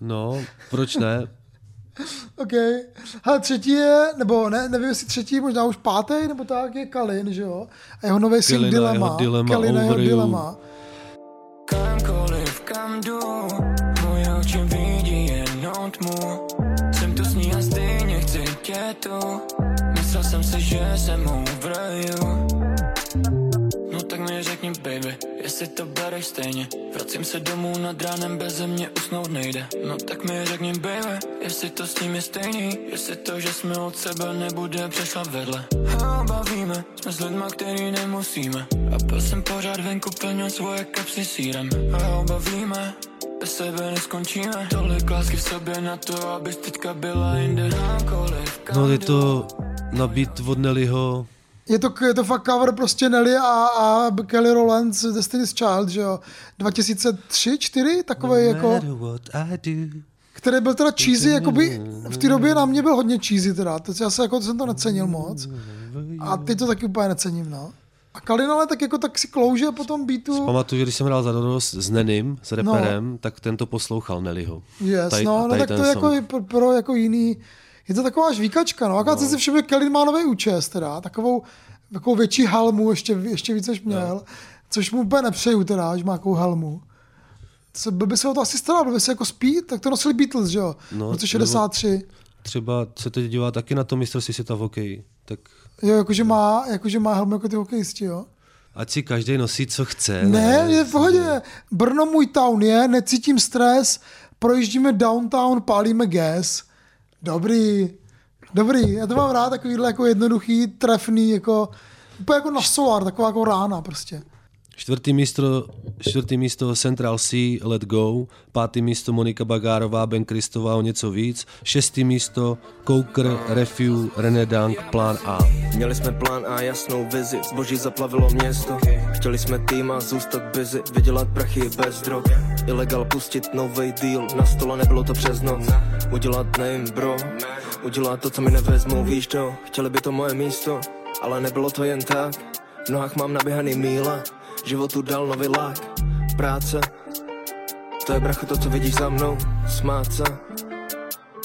No, proč ne? OK. Hele, třetí je, nebo ne, nevím, jestli třetí, možná už pátý, nebo tak, je Kalin, že jo? A jeho nový sing Kalin a jeho Dilema. Dilema, Kalin a jeho. Dilema. Kamkoliv, kam jdu, moje oči vidí jenom tmu. Jsem tu s ní a stejně chci tě tu. Myslel jsem si, že se mou v raju. No tak mi řekni, baby, jestli to bereš stejně. Vracím se domů nad ránem, bez mě usnout nejde. No tak mi řekni, baby, jestli to s ním je stejný. Jestli to, že jsme od sebe nebude přešla vedle. A bavíme, jsme s lidma, který nemusíme. A byl jsem pořád venku, plnil svoje kapsy sírem. A obavíme, bez sebe neskončíme. Tolik lásky v sobě na to, abys teďka byla jinde. Kamkoliv, kam No je to na beat od Nellyho. Je to, je to fakt cover prostě Nelly a, a Kelly Rowlands Destiny's Child, že jo? 2003, 4 takový jako, matter what I do. který byl teda cheesy, jakoby v té době na mě byl hodně cheesy teda, to já se jako jsem to necenil moc a teď to taky úplně necením, no. A Kalin ale tak jako tak si klouže po tom beatu, Pamatuju, že když jsem hrál za Dodos s Nenym, s reperem, tak ten to poslouchal Nellyho. yes, Tady- no, no tak to je jako pro, pro jako jiný, je to taková žvíkačka, no, akorát no. si všiml, že Kalin má nový účes teda, takovou, takovou větší helmu, ještě, ještě víc než měl, no. což mu úplně nepřeju teda, že má takovou helmu. Co, byl by se o to asi staral, byl by se jako spít, tak to nosili Beatles, že jo, No, v roce 63. Třeba se teď dívá taky na to mistrovství světa v hokeji. Tak Jo, jakože má, jakože má helmu jako ty hokejisti, jo. ať si každý nosí, co chce. Ne, je v pohodě. Brno můj town je, necítím stres, projíždíme downtown, pálíme gas. Dobrý, dobrý. Já to mám rád, takovýhle jako jednoduchý, trefný, jako úplně jako na solar, taková jako rána prostě. Čtvrtý místo, čtvrtý místo Central C, Let Go. Pátý místo Monika Bagárová, Ben Kristová o něco víc. Šestý místo Coker, Refu, René Dank, Plán A. Měli jsme plán a jasnou vizi, zboží zaplavilo město. Chtěli jsme tým a zůstat busy, vydělat prachy bez drog. Ilegal pustit nový deal, na stole nebylo to přes noc. Udělat name bro, udělat to, co mi nevezmou, víš to. Chtěli by to moje místo, ale nebylo to jen tak. V nohách mám naběhaný míle, životu dal nový lák. Práce, to je bracho to, co vidíš za mnou, smát se.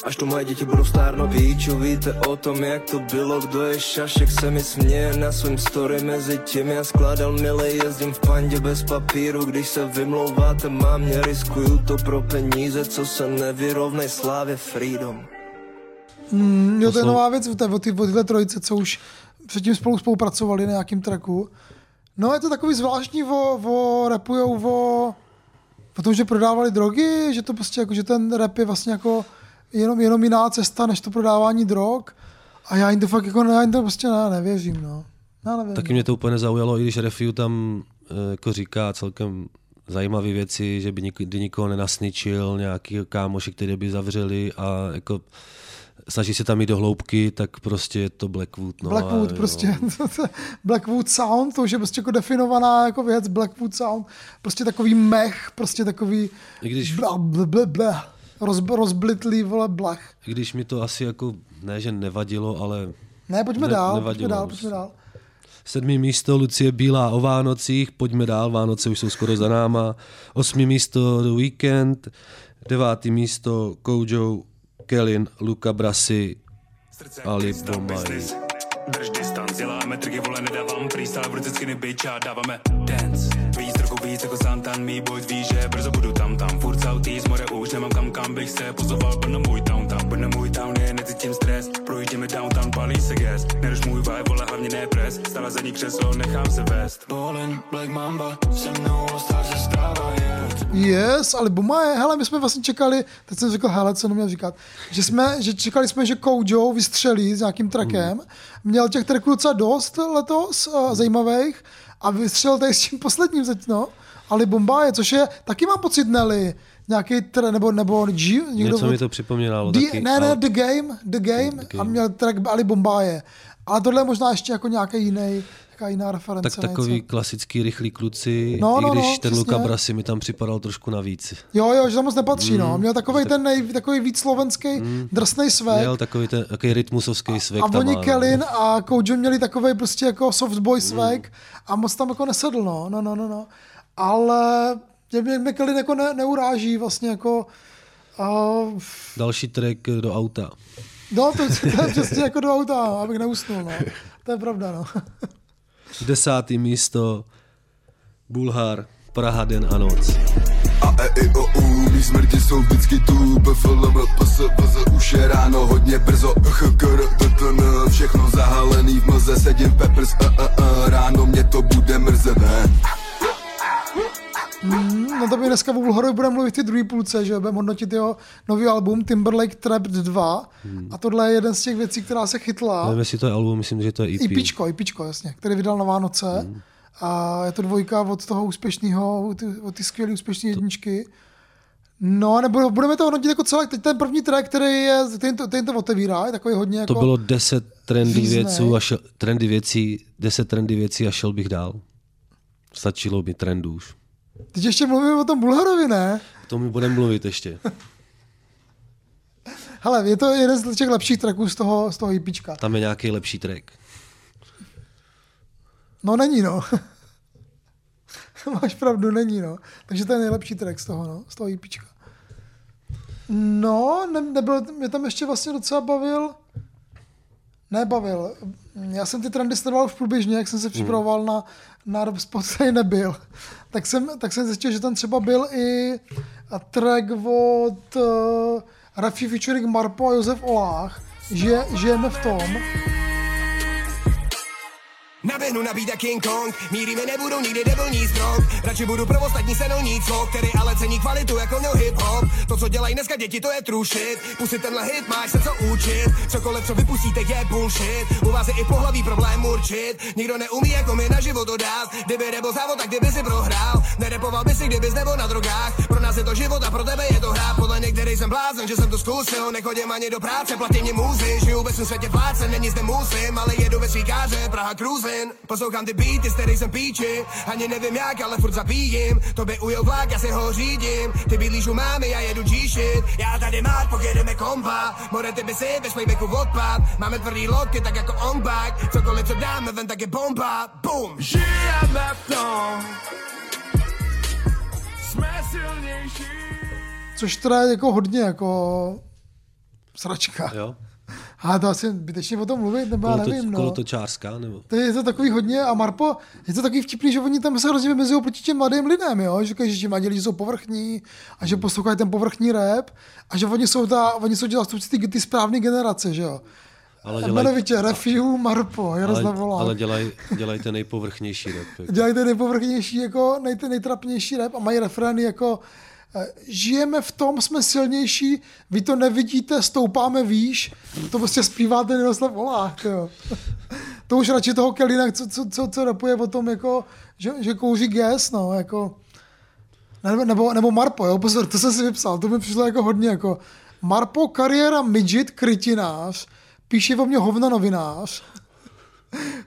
Až tu moje děti budou stárnout Píču, víte o tom, jak to bylo Kdo je šašek, se mi směje Na svým story mezi tím Já skládal mily, jezdím v pandě bez papíru Když se vymlouváte, mám mě riskuju to pro peníze Co se nevyrovnej slávě freedom Mm, jo, to je nová věc od, ty, od tyhle trojice, co už předtím spolu spolupracovali na nějakým tracku. No je to takový zvláštní, o, o rapujou o, o tom, že prodávali drogy, že to prostě jako, že ten rap je vlastně jako jenom, jenom jiná cesta, než to prodávání drog. A já jim to fakt jako, já jim to prostě ne, nevěřím, no. Já nevím. Taky mě to úplně nezaujalo, i když Refiu tam eh, jako říká celkem zajímavé věci, že by nikdy nikoho nenasničil, nějaký kámoši, který by zavřeli a jako snaží se tam jít do hloubky, tak prostě je to Blackwood. No, Blackwood a, prostě, Blackwood Sound, to už je prostě jako definovaná jako věc, Blackwood Sound, prostě takový mech, prostě takový I když- bla, bla, bla, bla, roz, rozblitlý, vole, blach. I když mi to asi jako, ne, že nevadilo, ale Ne, pojďme Ne- dál, pojďme nevadilo dál, prostě. pojďme dál. Sedmý místo Lucie Bílá o Vánocích, pojďme dál, Vánoce už jsou skoro za náma. Osmý místo The Weekend, devátý místo Kojo, Kellin, Luka Brasi, Ali Bombay. Drž distanc, děláme triky, vole, nedávám freestyle, v ruce skinny bitch a dáváme dance. Víc, trochu víc jako Santan, mý boy ví, že brzo budu tam, tam, furt Southeast, more už nemám kam, kam bych se pozoval, Brno můj town, tam, Brno můj town je, necítím stres, projíždíme downtown, palí se gas, neruš můj vibe, vole, hlavně ne pres, stále zadní křeslo, nechám se vést. Ballin', Black Mamba, se mnou All se stává, yeah. Yes, ale Buma je, hele, my jsme vlastně čekali, teď jsem řekl, hele, co neměl říkat, že jsme, že čekali jsme, že Kojo vystřelí s nějakým trackem, měl těch tracků docela dost letos, uh, zajímavých, a vystřelil tady s tím posledním teď, no, Ali Bombay, což je, taky mám pocit Nelly, nějaký tre, nebo, nebo G, někdo Něco mi to připomínalo The, taky. ne, ne, ale- The Game, The Game, The a Game. měl track Ali Bombay. Ale tohle je možná ještě jako nějaký jiný, Jaká jiná reference? Tak takový něco? klasický rychlí kluci, No, i no, když no, ten Luka. Brasi mi tam připadal trošku navíc. Jo, jo, že tam moc nepatří, Mm, no. Měl takový ten nej, takový víc slovenský drsnej svek. Měl takový ten takový rytmusovský svek A tam oni má, no. Kellin a Kojo měli takový prostě jako soft boy svek a moc tam jako nesedl, no, no, no, no, no. Ale mě, mě, mě Kellin jako ne, neuráží vlastně jako uh, Další track do auta. no, to, to je přesně jako do auta, abych neusnul, no. To je pravda, no. Desátý místo Bulhar, Praha den a noc. A e, i, o, u, mý smrti jsou vždycky tu BFLM, PS, PS, už je ráno hodně brzo HKR, TTN, všechno zahalený v mlze Sedím v Peppers, uh, uh, uh, ráno mě to bude mrzet, ne? No to by dneska o Bulharovi budeme mluvit v té druhé půlce, že budeme hodnotit jeho nový album Timberlake Trapped 2 a tohle je jeden z těch věcí, která se chytla. Nevím, jestli to je album, myslím, že to je EP. IPčko, IPčko, jasně, který vydal na Vánoce. A je to dvojka od toho úspěšného, od ty, ty skvělé úspěšné jedničky. No, nebo budeme to hodnotit jako celé. Teď ten první track, který je, ten to, ten to otevírá, je takový hodně jako... To bylo 10 trendy věců a šel, trendy věcí, 10 trendy věcí a šel bych dál. Stačilo by trendů už. Teď ještě mluvíme o tom Bulharovi, ne? O tom budeme mluvit ještě. Hele, je to jeden z těch lepších tracků z toho, z toho IPčka. Tam je nějaký lepší track. No není, no. Máš pravdu, není, no. Takže to je nejlepší track z toho, no, z toho EPčka. No, ne, nebyl, mě tam ještě vlastně docela bavil, nebavil. Já jsem ty trendy sledoval už průběžně, jak jsem se připravoval na, na který nebyl. Tak jsem, tak jsem zjistil, že tam třeba byl i track od uh, Rafi featuring Marpo a Josef Olách, že žijeme v tom. Naběhnu na jak King Kong. Míry mi nebudou nikdy debilní strong Radši budu pro ostatní senolní cvok Který ale cení kvalitu jako měl hip hop To co dělají dneska děti to je true shit Pusit tenhle hit máš se co učit. Cokoliv co vypustíte je bullshit. U vás je i pohlaví problém určit. Nikdo neumí jako mi na život dodat Kdyby nebo závod tak kdyby si prohrál. Nerepoval by si kdybys nebo na drogách. Pro nás je to život a pro tebe je to hra. Podle některých jsem blázen, že jsem to zkusil. Nechodím ani do práce, platí mě muzy Žiju ve svém světě pláce, není zde musím Ale jedu ve svíkáře, Praha cruising Poslouchám ty beaty, z jsem píči. Ani nevím jak, ale furt zabíjím To by ujel vlak, já si ho řídím. Ty bydlíš u mámy, já jedu G-shit Já tady máš, pojedeme kompa More ty by si bez playbacku odpad Máme tvrdý loky, tak jako on back Cokoliv, co dáme ven, tak je bomba Boom! Žijeme v tom, jsme silnější. Což teda je jako hodně jako sračka. Jo? A to asi zbytečně o tom mluvit, nebo já nevím, to, no. kolo točářská, nebo? To je to takový hodně, a Marpo, je to takový vtipný, že oni tam se hrozně vymezují proti těm mladým lidem, jo? že říkají, že ti mladí lidi jsou povrchní a že poslouchají ten povrchní rap a že oni jsou, ta, oni jsou zástupci ty, ty správné generace, že jo. Ale Jmenovitě Refiu, Marpo, Jaroslav ale, ale dělají dělaj ten nejpovrchnější rap. Jako. Dělají ten nejpovrchnější, jako nej, ten nejtrapnější rap a mají refrény jako eh, žijeme v tom, jsme silnější, vy to nevidíte, stoupáme výš, to prostě zpívá ten Jaroslav Volák, jo. To už radši toho Kelina, co, co, co, co rapuje o tom, jako, že, že kouří gas, no, jako, nebo, nebo, nebo Marpo, jo, pozor, to jsem si vypsal, to mi přišlo jako hodně, jako, Marpo, kariéra midget, krytinář, píše o mě hovno novinář,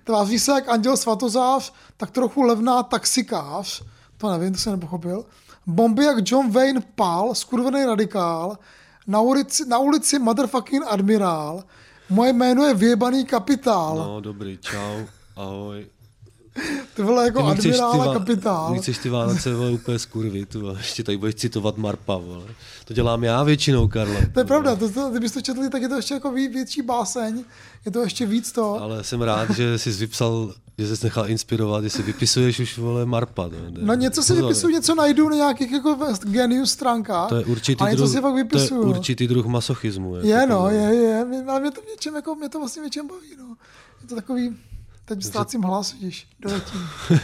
Tváří se jak anděl svatozář, tak trochu levná taxikář. To nevím, to jsem nepochopil. Bomby jak John Wayne Pál, skurvený radikál. Na ulici, na ulici motherfucking admirál. Moje jméno je vyjebaný kapitál. No, dobrý, čau, ahoj. Ty vole jako Ty mi chceš admirál ty a Vá- kapitál. chceš ty Vánoce vole, úplně skurvy, tu, vole. ještě tady budeš citovat Marpa, vole. To dělám já většinou, Karle. To je pravda, to, to, kdybyste to četli, tak je to ještě jako větší báseň. Je to ještě víc to. Ale jsem rád, že jsi vypsal, že jsi nechal inspirovat, že si vypisuješ už, vole, Marpa. No, No něco si vypisuju, něco najdu na nějakých jako genius stránkách. To je určitý, a druh, si fakt to je no. určitý druh masochismu. Jako Je, no, tohle. je, je, ale mě to v něčem, jako, mě to vlastně v něčem baví, no. Je to takový, teď ztrácím hlas, vidíš, doletím.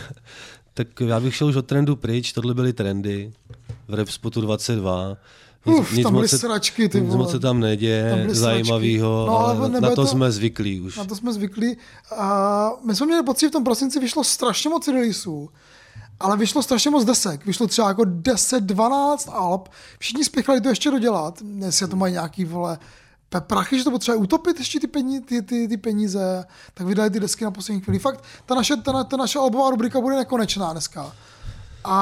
Tak já bych šel už od trendu pryč, tohle byly trendy v Repspotu 22. Uf, tam byly se, sračky, ty nic moc se tam neděje, Tam zajímavého. No, ale na, na to, to- jsme zvyklí už. Na to jsme zvyklí. A my jsme měli pocit, že v tom prosinci vyšlo strašně moc releaseů, ale vyšlo strašně moc desek. Vyšlo třeba jako 10, 12 alb. Všichni spěchali to ještě dodělat. Jestli to mají nějaký, vole, pe- prachy, že to potřebuje utopit ještě ty, peníze, ty, ty, ty peníze, tak vydali ty desky na poslední chvíli. Fakt, ta naše, ta, ta naše albová rubrika bude nekonečná dneska. A,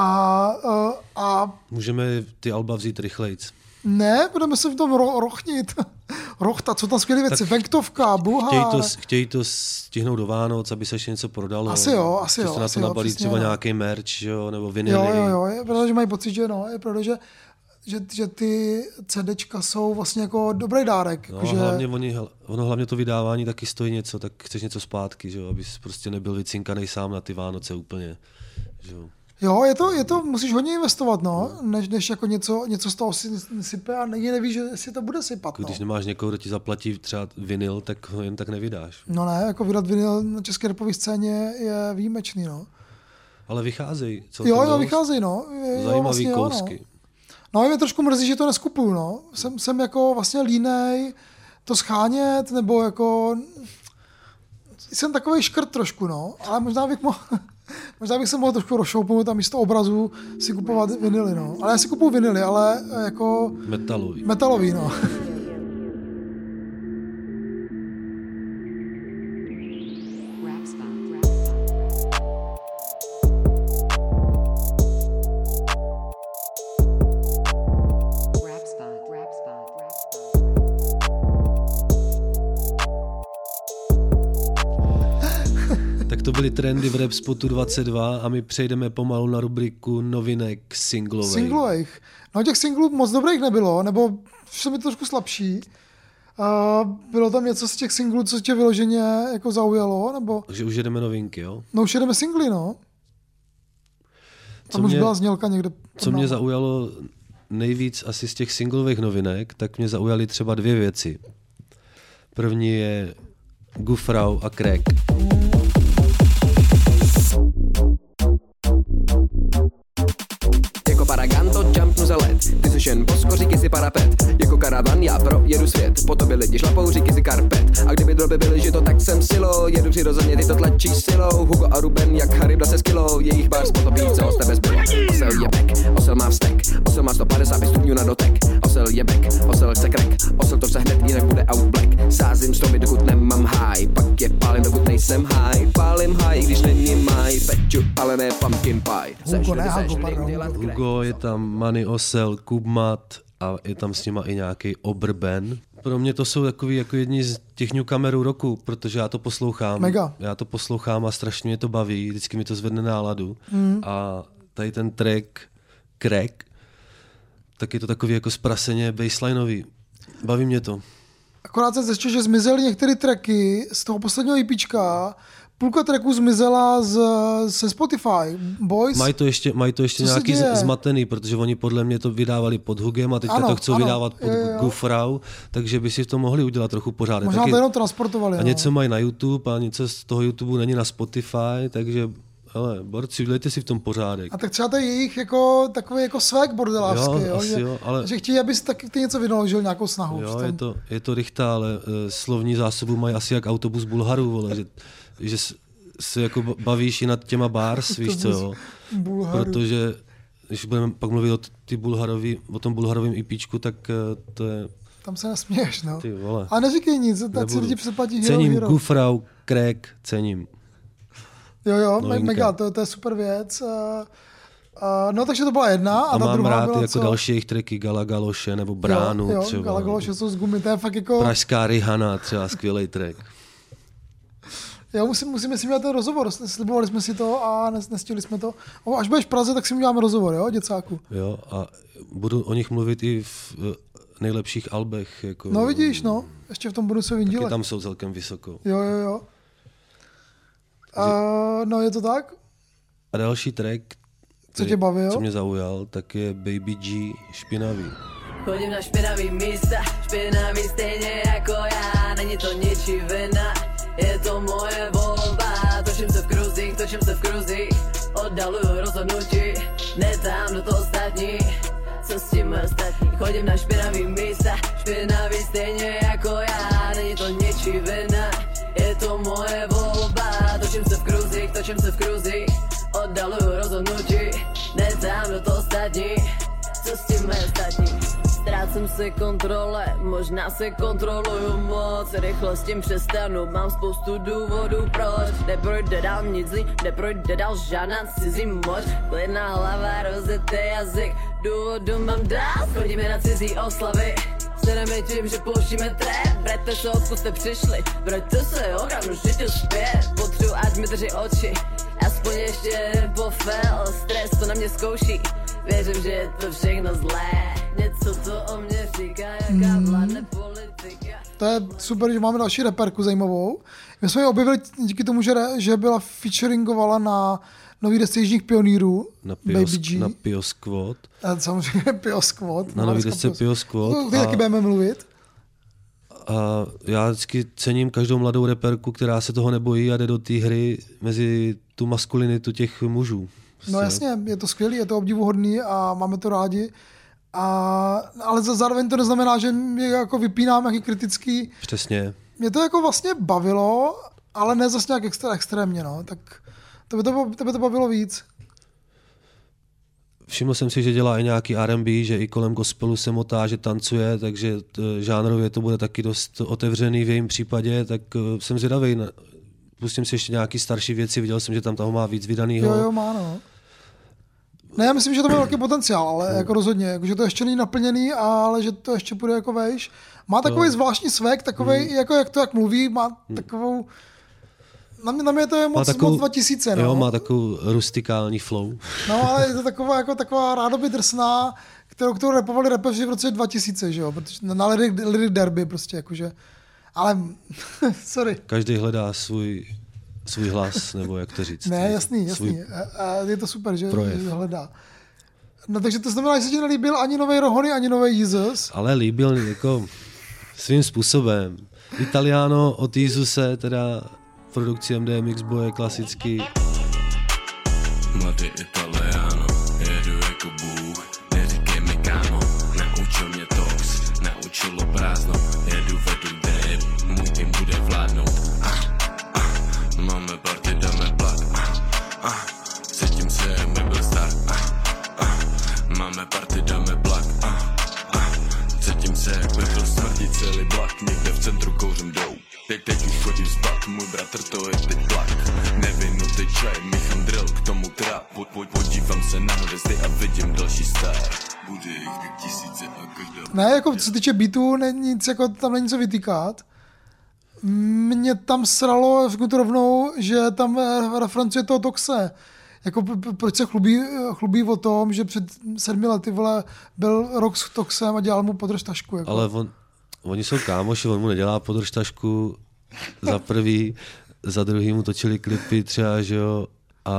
a, a Můžeme ty alba vzít rychlejc. ne, budeme se v tom ro, rochnit. Rochta, co tam skvělé věci, Venktovka, Bulhár. Chtějí to, chtějí to stihnout do Vánoc, aby se ještě něco prodalo. Asi jo, asi jo, se na asi to jo, nabalí přesně, třeba no. nějaký merch, jo, nebo vinily. Jo, jo, jo, je pravda, že mají pocit, že no, je pravda, že, že, ty CDčka jsou vlastně jako dobrý dárek. No, jako, že, hlavně oni, ono hlavně to vydávání taky stojí něco, tak chceš něco zpátky, že jo, abys prostě nebyl vycinkaný sám na ty Vánoce úplně. Že jo. Jo, je to, je to, musíš hodně investovat, no, než, než jako něco, něco z toho si sype a nikdy nevíš, že si to bude sypat, no. Když nemáš někoho, kdo ti zaplatí třeba vinyl, tak ho jen tak nevydáš. No ne, jako vydat vinyl na české repové scéně je výjimečný, no. Ale vycházejí. celkem Jo, jo, vycházejí, no. Je, jo, Zajímavý vlastně, jo, kousky. No, no mě trošku mrzí, že to neskupuju, no. Jsem, jsem jako vlastně línej to schánět, nebo jako... Jsem takový škrt trošku, no. Ale možná bych mohl... Možná bych se mohl trošku rozšoupnout a místo obrazu si kupovat vinily, no. Ale já si kupuju vinily, ale jako Metalový. metalový, no. Trendy v Rap Spotu 22 a my přejdeme pomalu na rubriku novinek singlových. Singlových. No těch singlů moc dobrých nebylo, nebo jsou mi trošku slabší. Uh, bylo tam něco z těch singlů, co tě vyloženě jako zaujalo, nebo Takže už jedeme novinky, jo? no už jedeme singly, no. Tam Co už mě- byla znělka někde. Co mě zaujalo nejvíc asi z těch singlových novinek, tak mě zaujaly třeba dvě věci. První je Gufrau a Crack. Paraganto jumpnu za let Ty jsi jen poskoříky si parapet. Jako karavan já projedu svět. Po tobě lidi šlapou říky si karpet. A kdyby droby byly žito, tak jsem silo. Jedu přirozeně, ty to tlačí silou. Hugo a Ruben, jak Harry se skilou Jejich bars potopí, co z tebe zbylo. Osel je back, osel má vztek. Osel má 150 stupňů na dotek Osel je back, osel chce crack Osel to chce hned, jinak bude out black Sázím stromy, dokud nemám high Pak je pálím, dokud nejsem high Pálím high, i když není maj Peču, palené pumpkin pie Hugo, ne, Hugo, je tam Manny Osel, Kubmat a je tam s nima i nějaký Obrben. Pro mě to jsou takový jako jedni z těch newcomerů roku, protože já to poslouchám. Mega. Já to poslouchám a strašně mě to baví, vždycky mi to zvedne náladu. Mm. A tady ten track Crack, tak je to takový jako zpraseně baselineový. Baví mě to. Akorát jsem zjistil, že zmizely některé tracky z toho posledního EPčka. Půlka tracků zmizela z, ze Spotify. Boys. Mají to ještě, mají to ještě se nějaký zmatený, protože oni podle mě to vydávali pod Hugem a teďka Ano, to chcou ano, vydávat pod jo. Gufrau, takže by si v tom mohli udělat trochu pořádek. Možná Taky- to jenom transportovali. A no. něco mají na YouTube a něco z toho YouTube není na Spotify, takže hele, borci, udělejte si v tom pořádek. A tak třeba to je jejich jako, takový jako svek bordelářský, Jo, jo, asi že, jo, ale- že chtějí, aby si taky ty něco vynaložil, nějakou snahu. Jo, je to, je to rychtá, ale uh, slovní zásobu mají asi jak autobus Bulharů, vole, že, že se jako ba- bavíš i nad těma bars, víš co, jo. Protože když budeme pak mluvit o, ty Bulharový, o tom bulharovém IPčku, tak uh, to je, Tam se nesměješ, no. ty vole. A neříkej nic, tak si lidi přeplatí Hero Cením Hero. Gufrau, Crack, cením. Jo, jo, Novinka. mega, to, to je super věc. Uh, no, takže to byla jedna. A, A ta mám druhá rád byla jako co? další jejich tracky Gala Galoše nebo Bránu jo, jo, třeba. Galagaloše jsou z gumy, to je fakt jako... Pražská Rihana, třeba skvělý track. Jo, musím, musíme si udělat ten rozhovor, slibovali jsme si to a nes, nestihli jsme to. Až budeš v Praze, tak si uděláme rozhovor, jo, děcáku. Jo, a budu o nich mluvit i v nejlepších albech. Jako, No vidíš, no, ještě v tom bonusovém Taky díle. tam jsou celkem vysoko. Jo, jo, jo. Uh, no, je to tak? A další track, který- tě bavil? co mě zaujal, tak je Baby G Špinavý. Chodím na špinavý místa, špinavý stejně jako já, není to ničí vina, je to moje volba, točím se v kruzích, točím se v kruzích, oddaluju rozhodnutí, netám do toho ostatní, co s tím ostatní, chodím na špinavý místa, špinavý stejně jako já, není to ničí vina, je to moje volba, točím se v kruzích, točím se v kruzích, oddaluju rozhodnutí, netám do toho ostatní, co s tím ostatní. Ztrácím se kontrole, možná se kontroluju moc. Rychle s tím přestanu, mám spoustu důvodů proč. Neprojde dál nic zlý, neprojde dál žádná cizí moč. Klidná hlava, rozjetý jazyk, důvodu mám dál. Chodíme na cizí oslavy Sedeme tím, že pouštíme trap. Vraťte se, odkud jste přišli? Vraťte se, okamžitě žitě zpět Potřebuji, ať mi drží oči. Aspoň ještě jeden pofel Stres to na mě zkouší. Věřím, že je to všechno zlé. Něco to o mě říká Jaká vládne politika. To je super, že máme další reperku zajímavou. My jsme ji objevili díky tomu, že, že byla featuringovala na nový desce Jižních pionýrů, Na Baby Pio, G. na Pio Squad. A samozřejmě Pio Squad. Na nový desce Pio Squad. No, a- taky budeme mluvit. A já vždycky cením každou mladou reperku, která se toho nebojí a jde do té hry mezi tu maskulinitu těch mužů. No jasně, je to skvělý, je to obdivuhodný a máme to rádi. A, ale zároveň to neznamená, že mě jako vypínám nějaký kritický. Přesně. Mě to jako vlastně bavilo, ale ne zase nějak extra, extrémně, no. Tak to by to, to by to bavilo víc. Všiml jsem si, že dělá i nějaký R&B, že i kolem gospelu se motá, že tancuje, takže t, žánrově to bude taky dost otevřený v jejím případě, tak eh, jsem zvědavý. Pustím si ještě nějaký starší věci, viděl jsem, že tam toho má víc vydanýho. Jo, jo, má, no. Ne, já myslím, že to má velký potenciál, ale jako rozhodně, jako, že to ještě není naplněný, ale že to ještě půjde jako vejš. Má takový zvláštní svek, takový, Hmm. jako jak to jak mluví, má takovou... Na mě, na mě to je moc, moc 2000, no. Jo, má takovou rustikální flow. No, ale je to taková, jako taková rádoby drsná, kterou, kterou repovali rapeři v roce 2000, že jo, protože na lyric, lyric derby prostě, jakože. Ale, sorry. Každý hledá svůj, svůj hlas, nebo jak to říct. Ne, jasný, jasný. A, a je to super, že, projev. že hledá. No takže to znamená, že se ti nelíbil ani nový Rohony, ani nový Jesus. Ale líbil jako svým způsobem. Italiano od Jezuse, teda produkci MDMX boje klasický. Mladý Italiano, tisíce a každá... Ne, jako co se týče beatů, není nic, jako, tam není co vytýkat. Mě tam sralo, řeknu to rovnou, že tam eh, referencuje toho Toxe. Jako, proč se chlubí, eh, chlubí o tom, že před sedmi lety vole, byl rok s Toxem a dělal mu podrž tašku. Jako. Ale on, oni jsou kámoši, on mu nedělá podržtašku za prvý, za druhý mu točili klipy třeba, že jo, a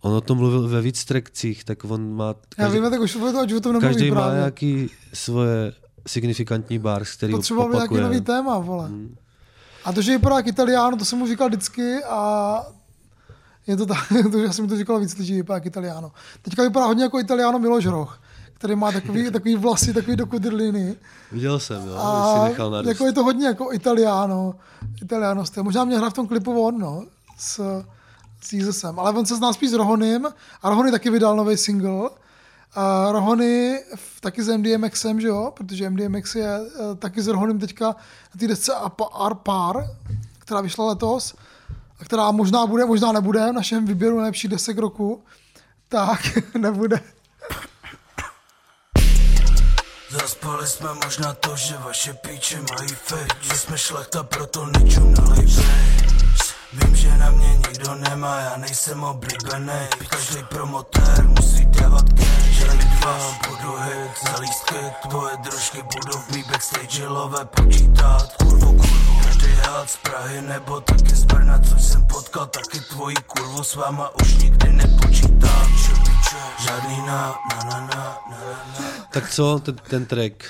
on o tom mluvil ve víc trekcích, tak on má... Já vím, tak už to, že o tom každý má právě. nějaký svoje signifikantní bars, který Potřeboval by nějaký opakuje. nový téma, vole. A to, že vypadá jak Italiano, to jsem mu říkal vždycky a je to tak, to, že já jsem mu to říkal víc lidí, vypadá jak Italiano. Teďka vypadá hodně jako Italiano Miloš Roch, který má takový, takový vlasy, takový dokudrliny. Viděl jsem, jo, A si nechal narůst. jako je to hodně jako Italiano, Italiano styl. Možná mě hra v tom klipu on, no, s, s Jesusem. Ale on se zná spíš s Rohonym a Rohony taky vydal nový single. A Rohony taky s MDMXem, že jo, protože MDMX je eh, taky s Rohonym teďka na té desce Arpar, která vyšla letos a která možná bude, možná nebude v našem výběru nejlepší desek roku, tak nebude. Zaspali jsme možná to, že vaše píče mají fake Že jsme šlechta, proto ničum nalej Vím, že na mě nikdo nemá, já nejsem oblíbený Každý promotér musí dávat cash Želej dva, budu hit, za lístky Tvoje družky budou v mý backstage lové počítat Kurvo, kurvo, každý hád z Prahy nebo taky z Brna Což jsem potkal, taky tvoji kurvu s váma už nikdy nepočítám Žádný na, na, na, na, na, na. Tak co, ten, ten track?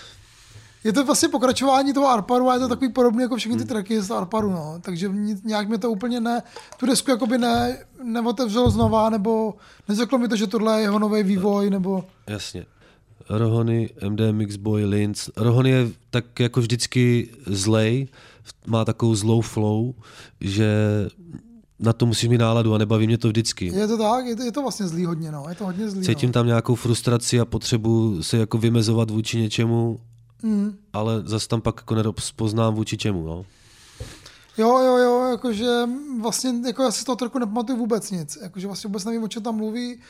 Je to vlastně pokračování toho Arparu a je to takový podobný jako všechny ty tracky z Arparu, no. Takže nějak mě to úplně ne, tu desku jakoby ne, neotevřelo znova, nebo neřeklo mi to, že tohle je jeho nový vývoj, nebo Jasně. Rohony, MDMX Boy, Linz. Rohony je tak jako vždycky zlej, má takovou zlou flow, že na to musíš mít náladu a nebaví mě to vždycky. je to tak, je to, je to vlastně zlý hodně, no. Je to hodně zlý, Cítím no. tam nějakou frustraci a potřebu se jako vymezovat vůči něčemu Mm. ale zase tam pak jako nerozpoznám vůči čemu. No. Jo, jo, jo, jakože vlastně, jako já si z toho trochu nepamatuju vůbec nic, jakože vlastně vůbec nevím, o čem tam mluví,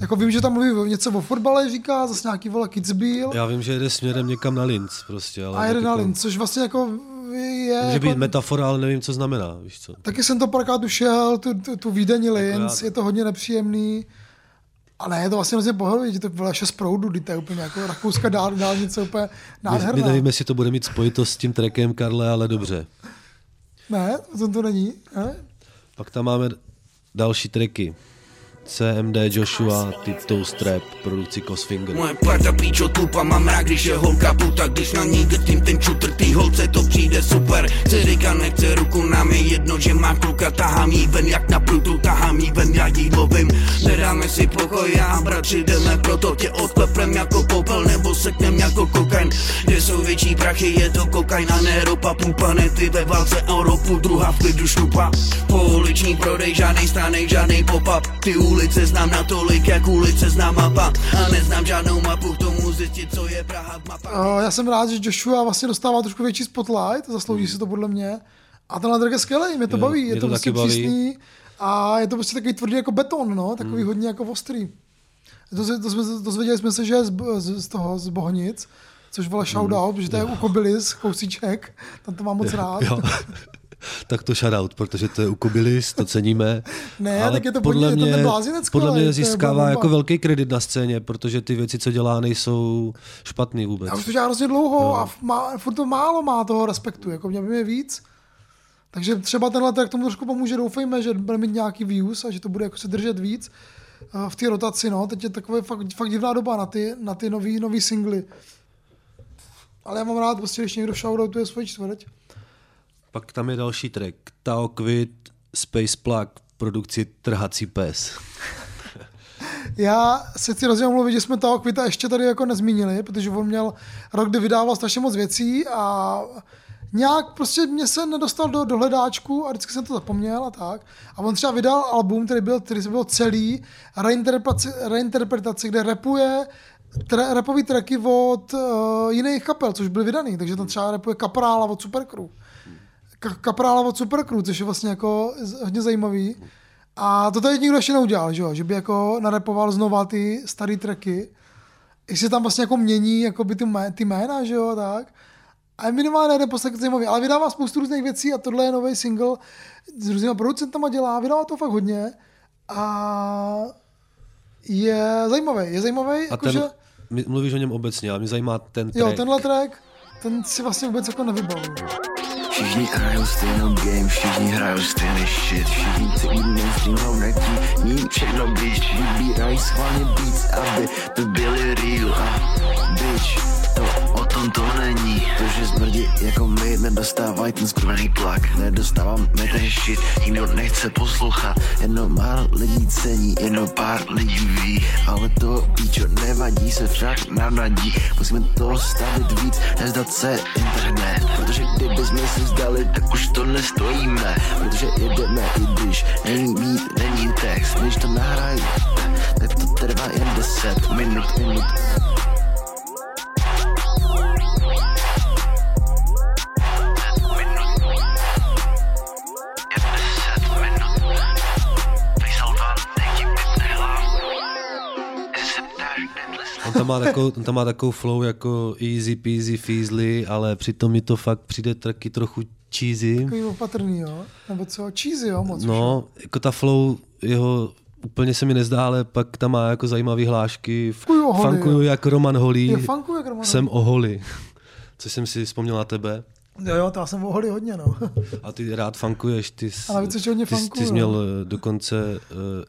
jako vím, že tam mluví něco o fotbale, říká, zase nějaký vole Kitzbühel Já vím, že jede směrem někam na Linz prostě. Ale a jede tak na jako- Linz, což vlastně jako je... Může jako, být metafora, ale nevím, co znamená, víš co. Taky jsem to párkrát ušel, tu, tu, tu Vídeň Linz, já- je to hodně nepříjemný. A ne, je to vlastně hrozně pohodlný, že to bylo šest proudů, kdy to je úplně jako rakouská dál, dálnice úplně My, nádherná. my nevíme, jestli to bude mít spojitost s tím trackem, Karle, ale dobře. Ne, to, to není. Ne? Pak tam máme další tracky. CMD Joshua, Tito Strap, produkci Cosfinger. Moje parta píčo tupa, mám rád, když je holka puta Když na ní drtím ten čutr, tý holce to přijde super. Cerika nechce ruku, nám je jedno, že má kluka Tahám jí ven jak na prutu, tahám jí ven, já jí lovím. Nedáme si pokoj, já a bratři jdeme Proto tě odklepem jako popel, nebo seknem jako kokain. Kde jsou větší prachy, je to kokain a ne ropa Pumpa ty ve válce o ropu, druhá v klidu šlupa. Pouliční prodej, žádnej stánek, žádnej pop-up Ty ulice znám natolik, jak ulice znám mapa A neznám žádnou mapu k tomu zjistit, co je Praha v mapách Uh, já jsem rád, že Joshua vlastně dostává trošku větší spotlight, zaslouží si to podle mě. A tenhle track je skvělý, mě to Jo, baví, je to, to prostě taky baví. přísný a je to prostě takový tvrdý jako beton, no, takový Hmm. hodně jako ostrý. To, se- to jsme, dozvěděli jsme se, že je z, z, z toho, z Bohnic, což vole shoutout, protože to je u Kobylis, kousíček, tam to mám moc rád. Hmm. Jo. tak to shoutout, protože to je u Kobylis, to ceníme. Ne, ale tak je to podle podle je to mě, podle mě získává jako velký kredit na scéně, protože ty věci, co dělá, nejsou špatný vůbec. Já už to dělá hrozně dlouho no. a má, furt to málo má toho respektu, jako mě by mě víc. Takže třeba tenhle track tomu trošku pomůže, doufejme, že bude mít nějaký views a že to bude jako se držet víc eh, v té rotaci, no. Teď je taková fakt, fakt divná doba na ty, na ty nový, nový singly. Ale já mám rád, prostě, když někdo shoutoutuje svoji čtvrť. Pak tam je další track. Tao Quid, Space Plug, produkci Trhací pes. Já se chci hrozně omluvit, že jsme toho Kvita ještě tady jako nezmínili, protože on měl rok, kdy vydával strašně moc věcí a nějak prostě mě se nedostal do, do hledáčku a vždycky jsem to zapomněl a tak. A on třeba vydal album, který byl, který byl celý reinterpretace, reinterpretace kde rapuje tra, rapový tracky od uh, jiných kapel, což byly vydaný, takže tam třeba rapuje Kaprála od Supercrew. Ka- Kaprála od Supercrew, což je vlastně jako hodně zajímavý. A to tady nikdo ještě neudělal, že, jo? že by jako narepoval znova ty staré tracky. Jestli tam vlastně jako mění jako by ty, mé, ty jména, že jo, tak. A je minimálně jeden poslech zajímavý, ale vydává spoustu různých věcí a tohle je nový single s různýma producentama dělá, vydává to fakt hodně a je zajímavý, je zajímavý, A jakože, ten, my- mluvíš o něm obecně, ale mě zajímá ten jo, track. tenhle track, ten si vlastně vůbec jako nevybavuju. Všichni hrajou stejnou game, všichni hrajou stejný shit. Všichni celý mainstream netí, ním všechno blíž. Vybírají schválně beats, aby to byly real A bitch, tom to není. To, že zmrdí jako my nedostávají ten skurvený tlak. Nedostáváme ten shit, nikdo nechce poslouchat. Jenom pár lidí cení, jenom pár lidí ví. Ale to píčo nevadí, se však navnadí Musíme to stavit víc, nezdat se internet. Protože kdyby jsme si vzdali, tak už to nestojíme. Protože jedeme, i když není beat, není text. Když to nahrají, tak to trvá jen 10 minut, minut tam, má takovou, on tam má takovou flow jako easy peasy feasly, ale přitom mi to fakt přijde taky trochu cheesy. Takový opatrný, jo? Nebo co? Cheesy, jo, moc. No, jako ta flow jeho úplně se mi nezdá, ale pak tam má jako zajímavý hlášky. Fukuju o Holly, Funkuju jak Roman Holý. Funkuju jak Roman Jsem o. Což jsem si vzpomněl na tebe. Jo, jo, to já jsem oholi hodně, no. A ty rád funkuješ. Ty, jsi- A navíc ještě hodně ty, funkuju, ty jsi no. měl eh, dokonce uh,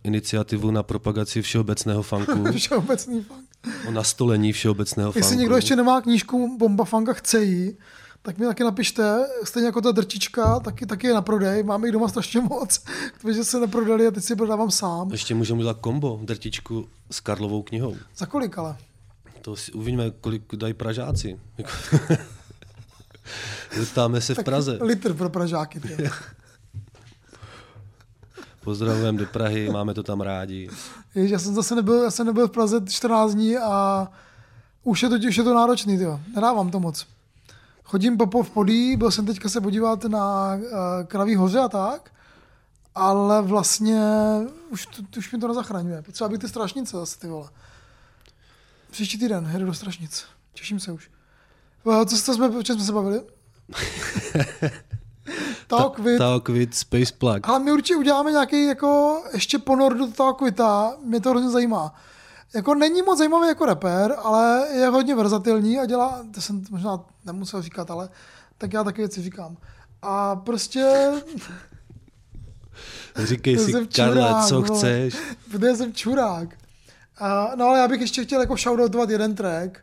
iniciativu na propagaci všeobecného funku. Všeobecný funk. O nastolení všeobecného Jestli funku. někdo ještě nemá knížku Bomba Funka chce jí, tak mi taky napište, stejně jako ta drčička, taky, taky je na prodej, máme jich doma strašně moc, protože se neprodali a teď si prodávám sám. Ještě můžeme udělat kombo, drtičku s Karlovou knihou. Za kolik ale? To si uvidíme, kolik dají Pražáci. Zeptáme se v Tak Praze. Litr pro Pražáky. Pozdravujeme do Prahy, máme to tam rádi. Jež, já jsem zase nebyl, já jsem nebyl v Praze 14 dní a Už je to, už je to náročný, jo. Nedávám to moc. Chodím po, po v podí, byl jsem teďka se podívat na uh, Kraví hoře a tak, ale vlastně už, to, už mi to nezachraňuje. Potřeba být ty strašnice zase, ty vole. Příští týden jedu do strašnic. Těším se už. Eh, Co, co jsme, o čem jsme se bavili? Talk with Space Plug. Ale my určitě uděláme nějaký jako ještě ponor do toho kvita, mě to hrozně zajímá. Jako není moc zajímavý jako rapper, ale je hodně verzatilní a dělá, to jsem možná nemusel říkat, ale tak já taky věci říkám. A prostě... Říkej si, jsem Karle, čurák, co vole. chceš. Protože jsem čurák. A, no ale já bych ještě chtěl jako shoutoutovat jeden track,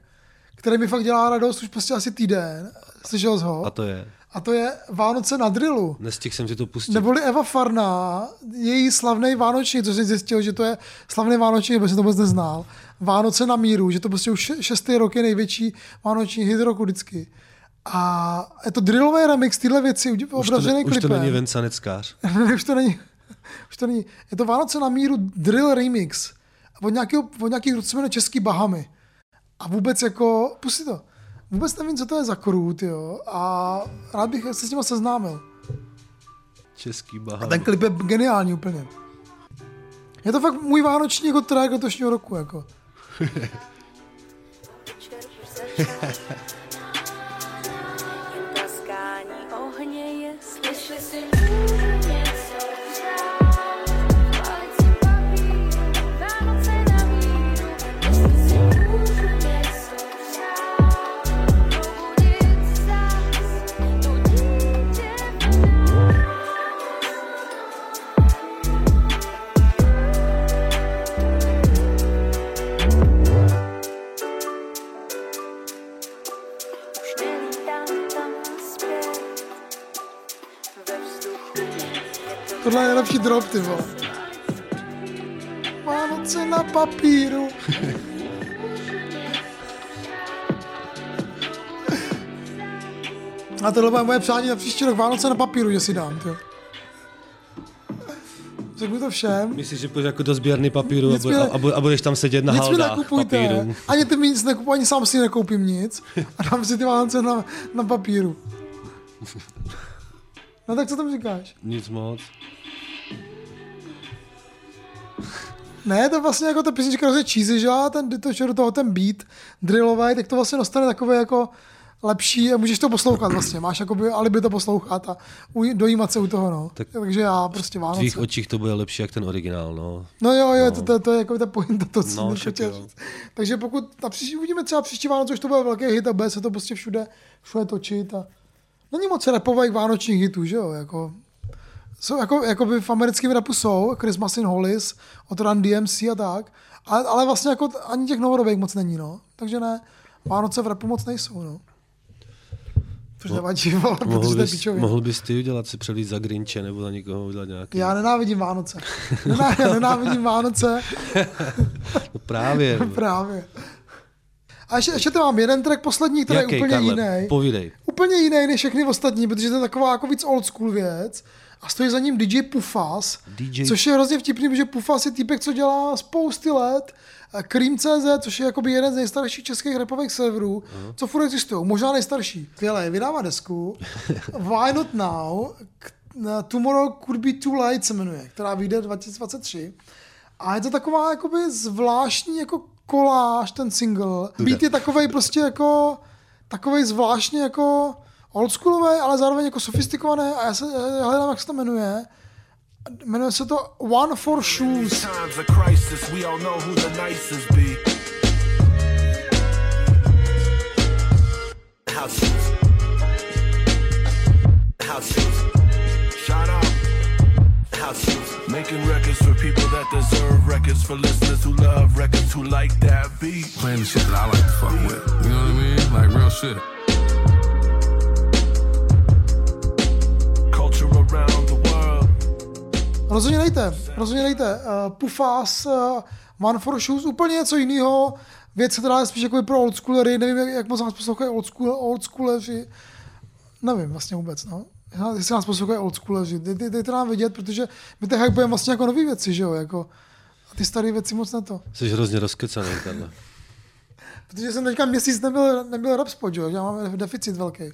který mi fakt dělá radost už prostě asi týden. Slyšel jsi ho? A to je. A to je Vánoce na drillu. Nestihl jsem si to pustit. Neboli Eva Farná, její slavný Vánoční, co jsem zjistil, že to je slavný Vánoční, protože jsem to vůbec neznal. Vánoce na míru, že to prostě už šestý rok je největší Vánoční hit roku vždycky. A je to drillový remix, tyhle věci, to, obražený ne, už to není Vencaneckář. už to není. Už to není. Je to Vánoce na míru drill remix. Od, nějakého, od nějakých, co se jmenuje Český Bahamy. A vůbec jako, pusti to. Vůbec nevím, co to je za krut, jo. A rád bych se s nima seznámil. Český A baham. ten klip je geniální úplně. Je to fakt můj vánoční jako track letošního roku, jako. drop, ty vole. Vánoce na papíru. A tohle bude moje přání na příští rok Vánoce na papíru, že si dám, ty. Řeknu to všem. Myslíš, že půjdeš jako do sběrny papíru a, Nic bu- mi ne- a, bu- a budeš tam sedět na nic haldách papíru. Ani ty mi nic nekupuj, ani sám si nekoupím nic. A dám si ty Vánoce na, na papíru. No tak co tam říkáš? Nic moc. Ne, to vlastně jako ta písnička hrozně cheesy, že a ten, to, do toho ten beat drillový, tak to vlastně dostane takové jako lepší a můžeš to poslouchat vlastně. Máš jakoby alibi to poslouchat a uj, dojímat se u toho, no. Tak Takže já prostě V Vánoce. tvých očích to bude lepší jak ten originál, no. No jo, jo, No. To, to, to, je jako ta pointa, to, co No, chtěl říct. Takže pokud na příští, uvidíme třeba příští Vánoce, už to bude velký hit a bude se to prostě všude, všude točit a není moc repových vánočních hitů, že jo, jako jsou jako, jako by v americkém rapu jsou, Christmas in Hollis, od Run DMC a tak, ale, ale vlastně jako ani těch novodobých moc není, no. Takže ne, Vánoce v rapu moc nejsou, no. Což nevadí, vole, mohl, bys, mohl bys ty udělat si přelít za Grinče nebo za někoho udělat nějaký. Já nenávidím Vánoce. Nená, já nenávidím Vánoce. No právě. Právě. A ještě, ještě to mám jeden track poslední, který Jaký, je úplně Karle? jiný. Povídej. Úplně jiný než všechny ostatní, protože to je taková jako víc old school věc. A stojí za ním DJ Pufas, DJ což je hrozně vtipný, protože Pufas je týpek, co dělá spousty let. Cream.cz, což je jakoby jeden z nejstarších českých rapových serverů, co furt existují, možná nejstarší. Skvělé, vydává desku Why Not Now, Tomorrow Could Be Too Late se jmenuje, která vyjde 2023. A je to taková jakoby zvláštní jako koláž, ten single. Beat je takovej prostě jako takovej zvláštně jako oldschoolový, ale zároveň jako sofistikovaný a já se já hledám, jak se to jmenuje. Jmenuje se to One for Shoes. Times of crisis, we all know who the nicest be. House shoes. House shoes. Shout out. Making records for people that deserve records, for listeners who love records, who like that beat. Playing the shit that I like to fuck with. You know what I mean? Like real shit. Rozhodně dejte, rozhodně dejte. Uh, Pufas, uh, One for Shoes, úplně něco jiného. Věc, která je spíš jako pro oldschoolery, nevím, jak, jak moc nás poslouchají oldschool, oldschooleři. Nevím vlastně vůbec, no. Jestli nás poslouchají oldschooleři, dej, dej, dejte nám vědět, protože my teď hypujeme vlastně jako nové věci, že jo, jako a ty staré věci moc na to. Jsi hrozně rozkecaný, Karle. Protože jsem teďka měsíc nebyl, nebyl rap že jo, já mám deficit velký.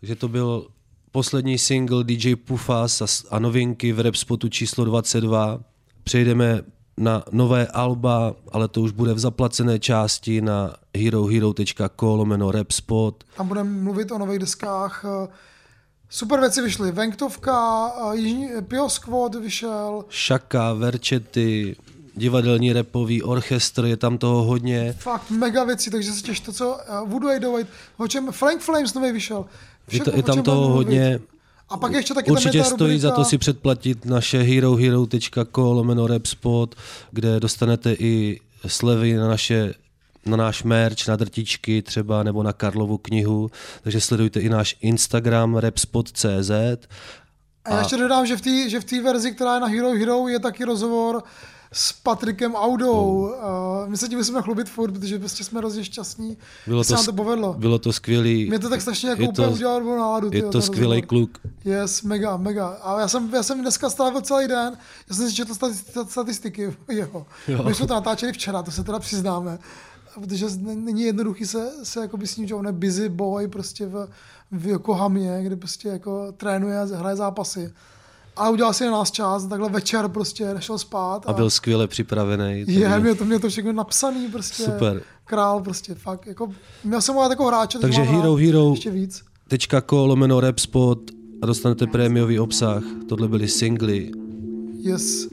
Takže to byl poslední single DJ Pufas a, s- a novinky v rap spotu číslo 22. Přejdeme na nové alba, ale to už bude v zaplacené části na herohero.co lomeno rap spot. Tam budeme mluvit o nových deskách. Super věci vyšly. Venktovka, eh, Jižní, Pio Squad vyšel, Šaka, Verčety, divadelní repový orchestr, je tam toho hodně. fakt mega věci, takže se těšte, co Voodoo 808, o čem Frank Flames nový vyšel. Je, to, je tam toho hodně. A pak ještě taky Určitě tam je ta stojí za to rubrika- si předplatit naše herohero.co lomeno Repspot, kde dostanete i slevy na naše na náš merch, na drtičky třeba, nebo na Karlovu knihu, takže sledujte i náš Instagram repspot.cz A já ještě dodám, že v té že v té verzi, která je na Hero Hero, je taky rozhovor s Patrikem Audou. Uh, my se tím musíme chlubit furt, protože prostě jsme hrozně šťastní, bylo to, nám to povedlo. bylo to skvělý. Mě to tak strašně jako úplně udělalo dobrou náladu, Je tyjo, to skvělý kluk. Yes, mega, mega. A já jsem, já jsem dneska strávil celý den, já jsem si četl stati- statistiky jeho. Jo. My jsme to natáčeli včera, to se teda přiznáme. Protože není jednoduchý se, se jako by s ním, že on je busy boy prostě v, v Yokohamě, kde prostě jako trénuje a hraje zápasy. A udělal si na nás čas, takhle večer prostě nešel spát. A byl skvěle připravený. je, mě to, mě to všechno napsaný prostě. Super. Král prostě, fakt. Jako, měl jsem ho jako hráče, Takže Hero Hero Ještě víc. Tečka ko lomeno Repspot a dostanete prémiový obsah. Tohle byly singly. Yes.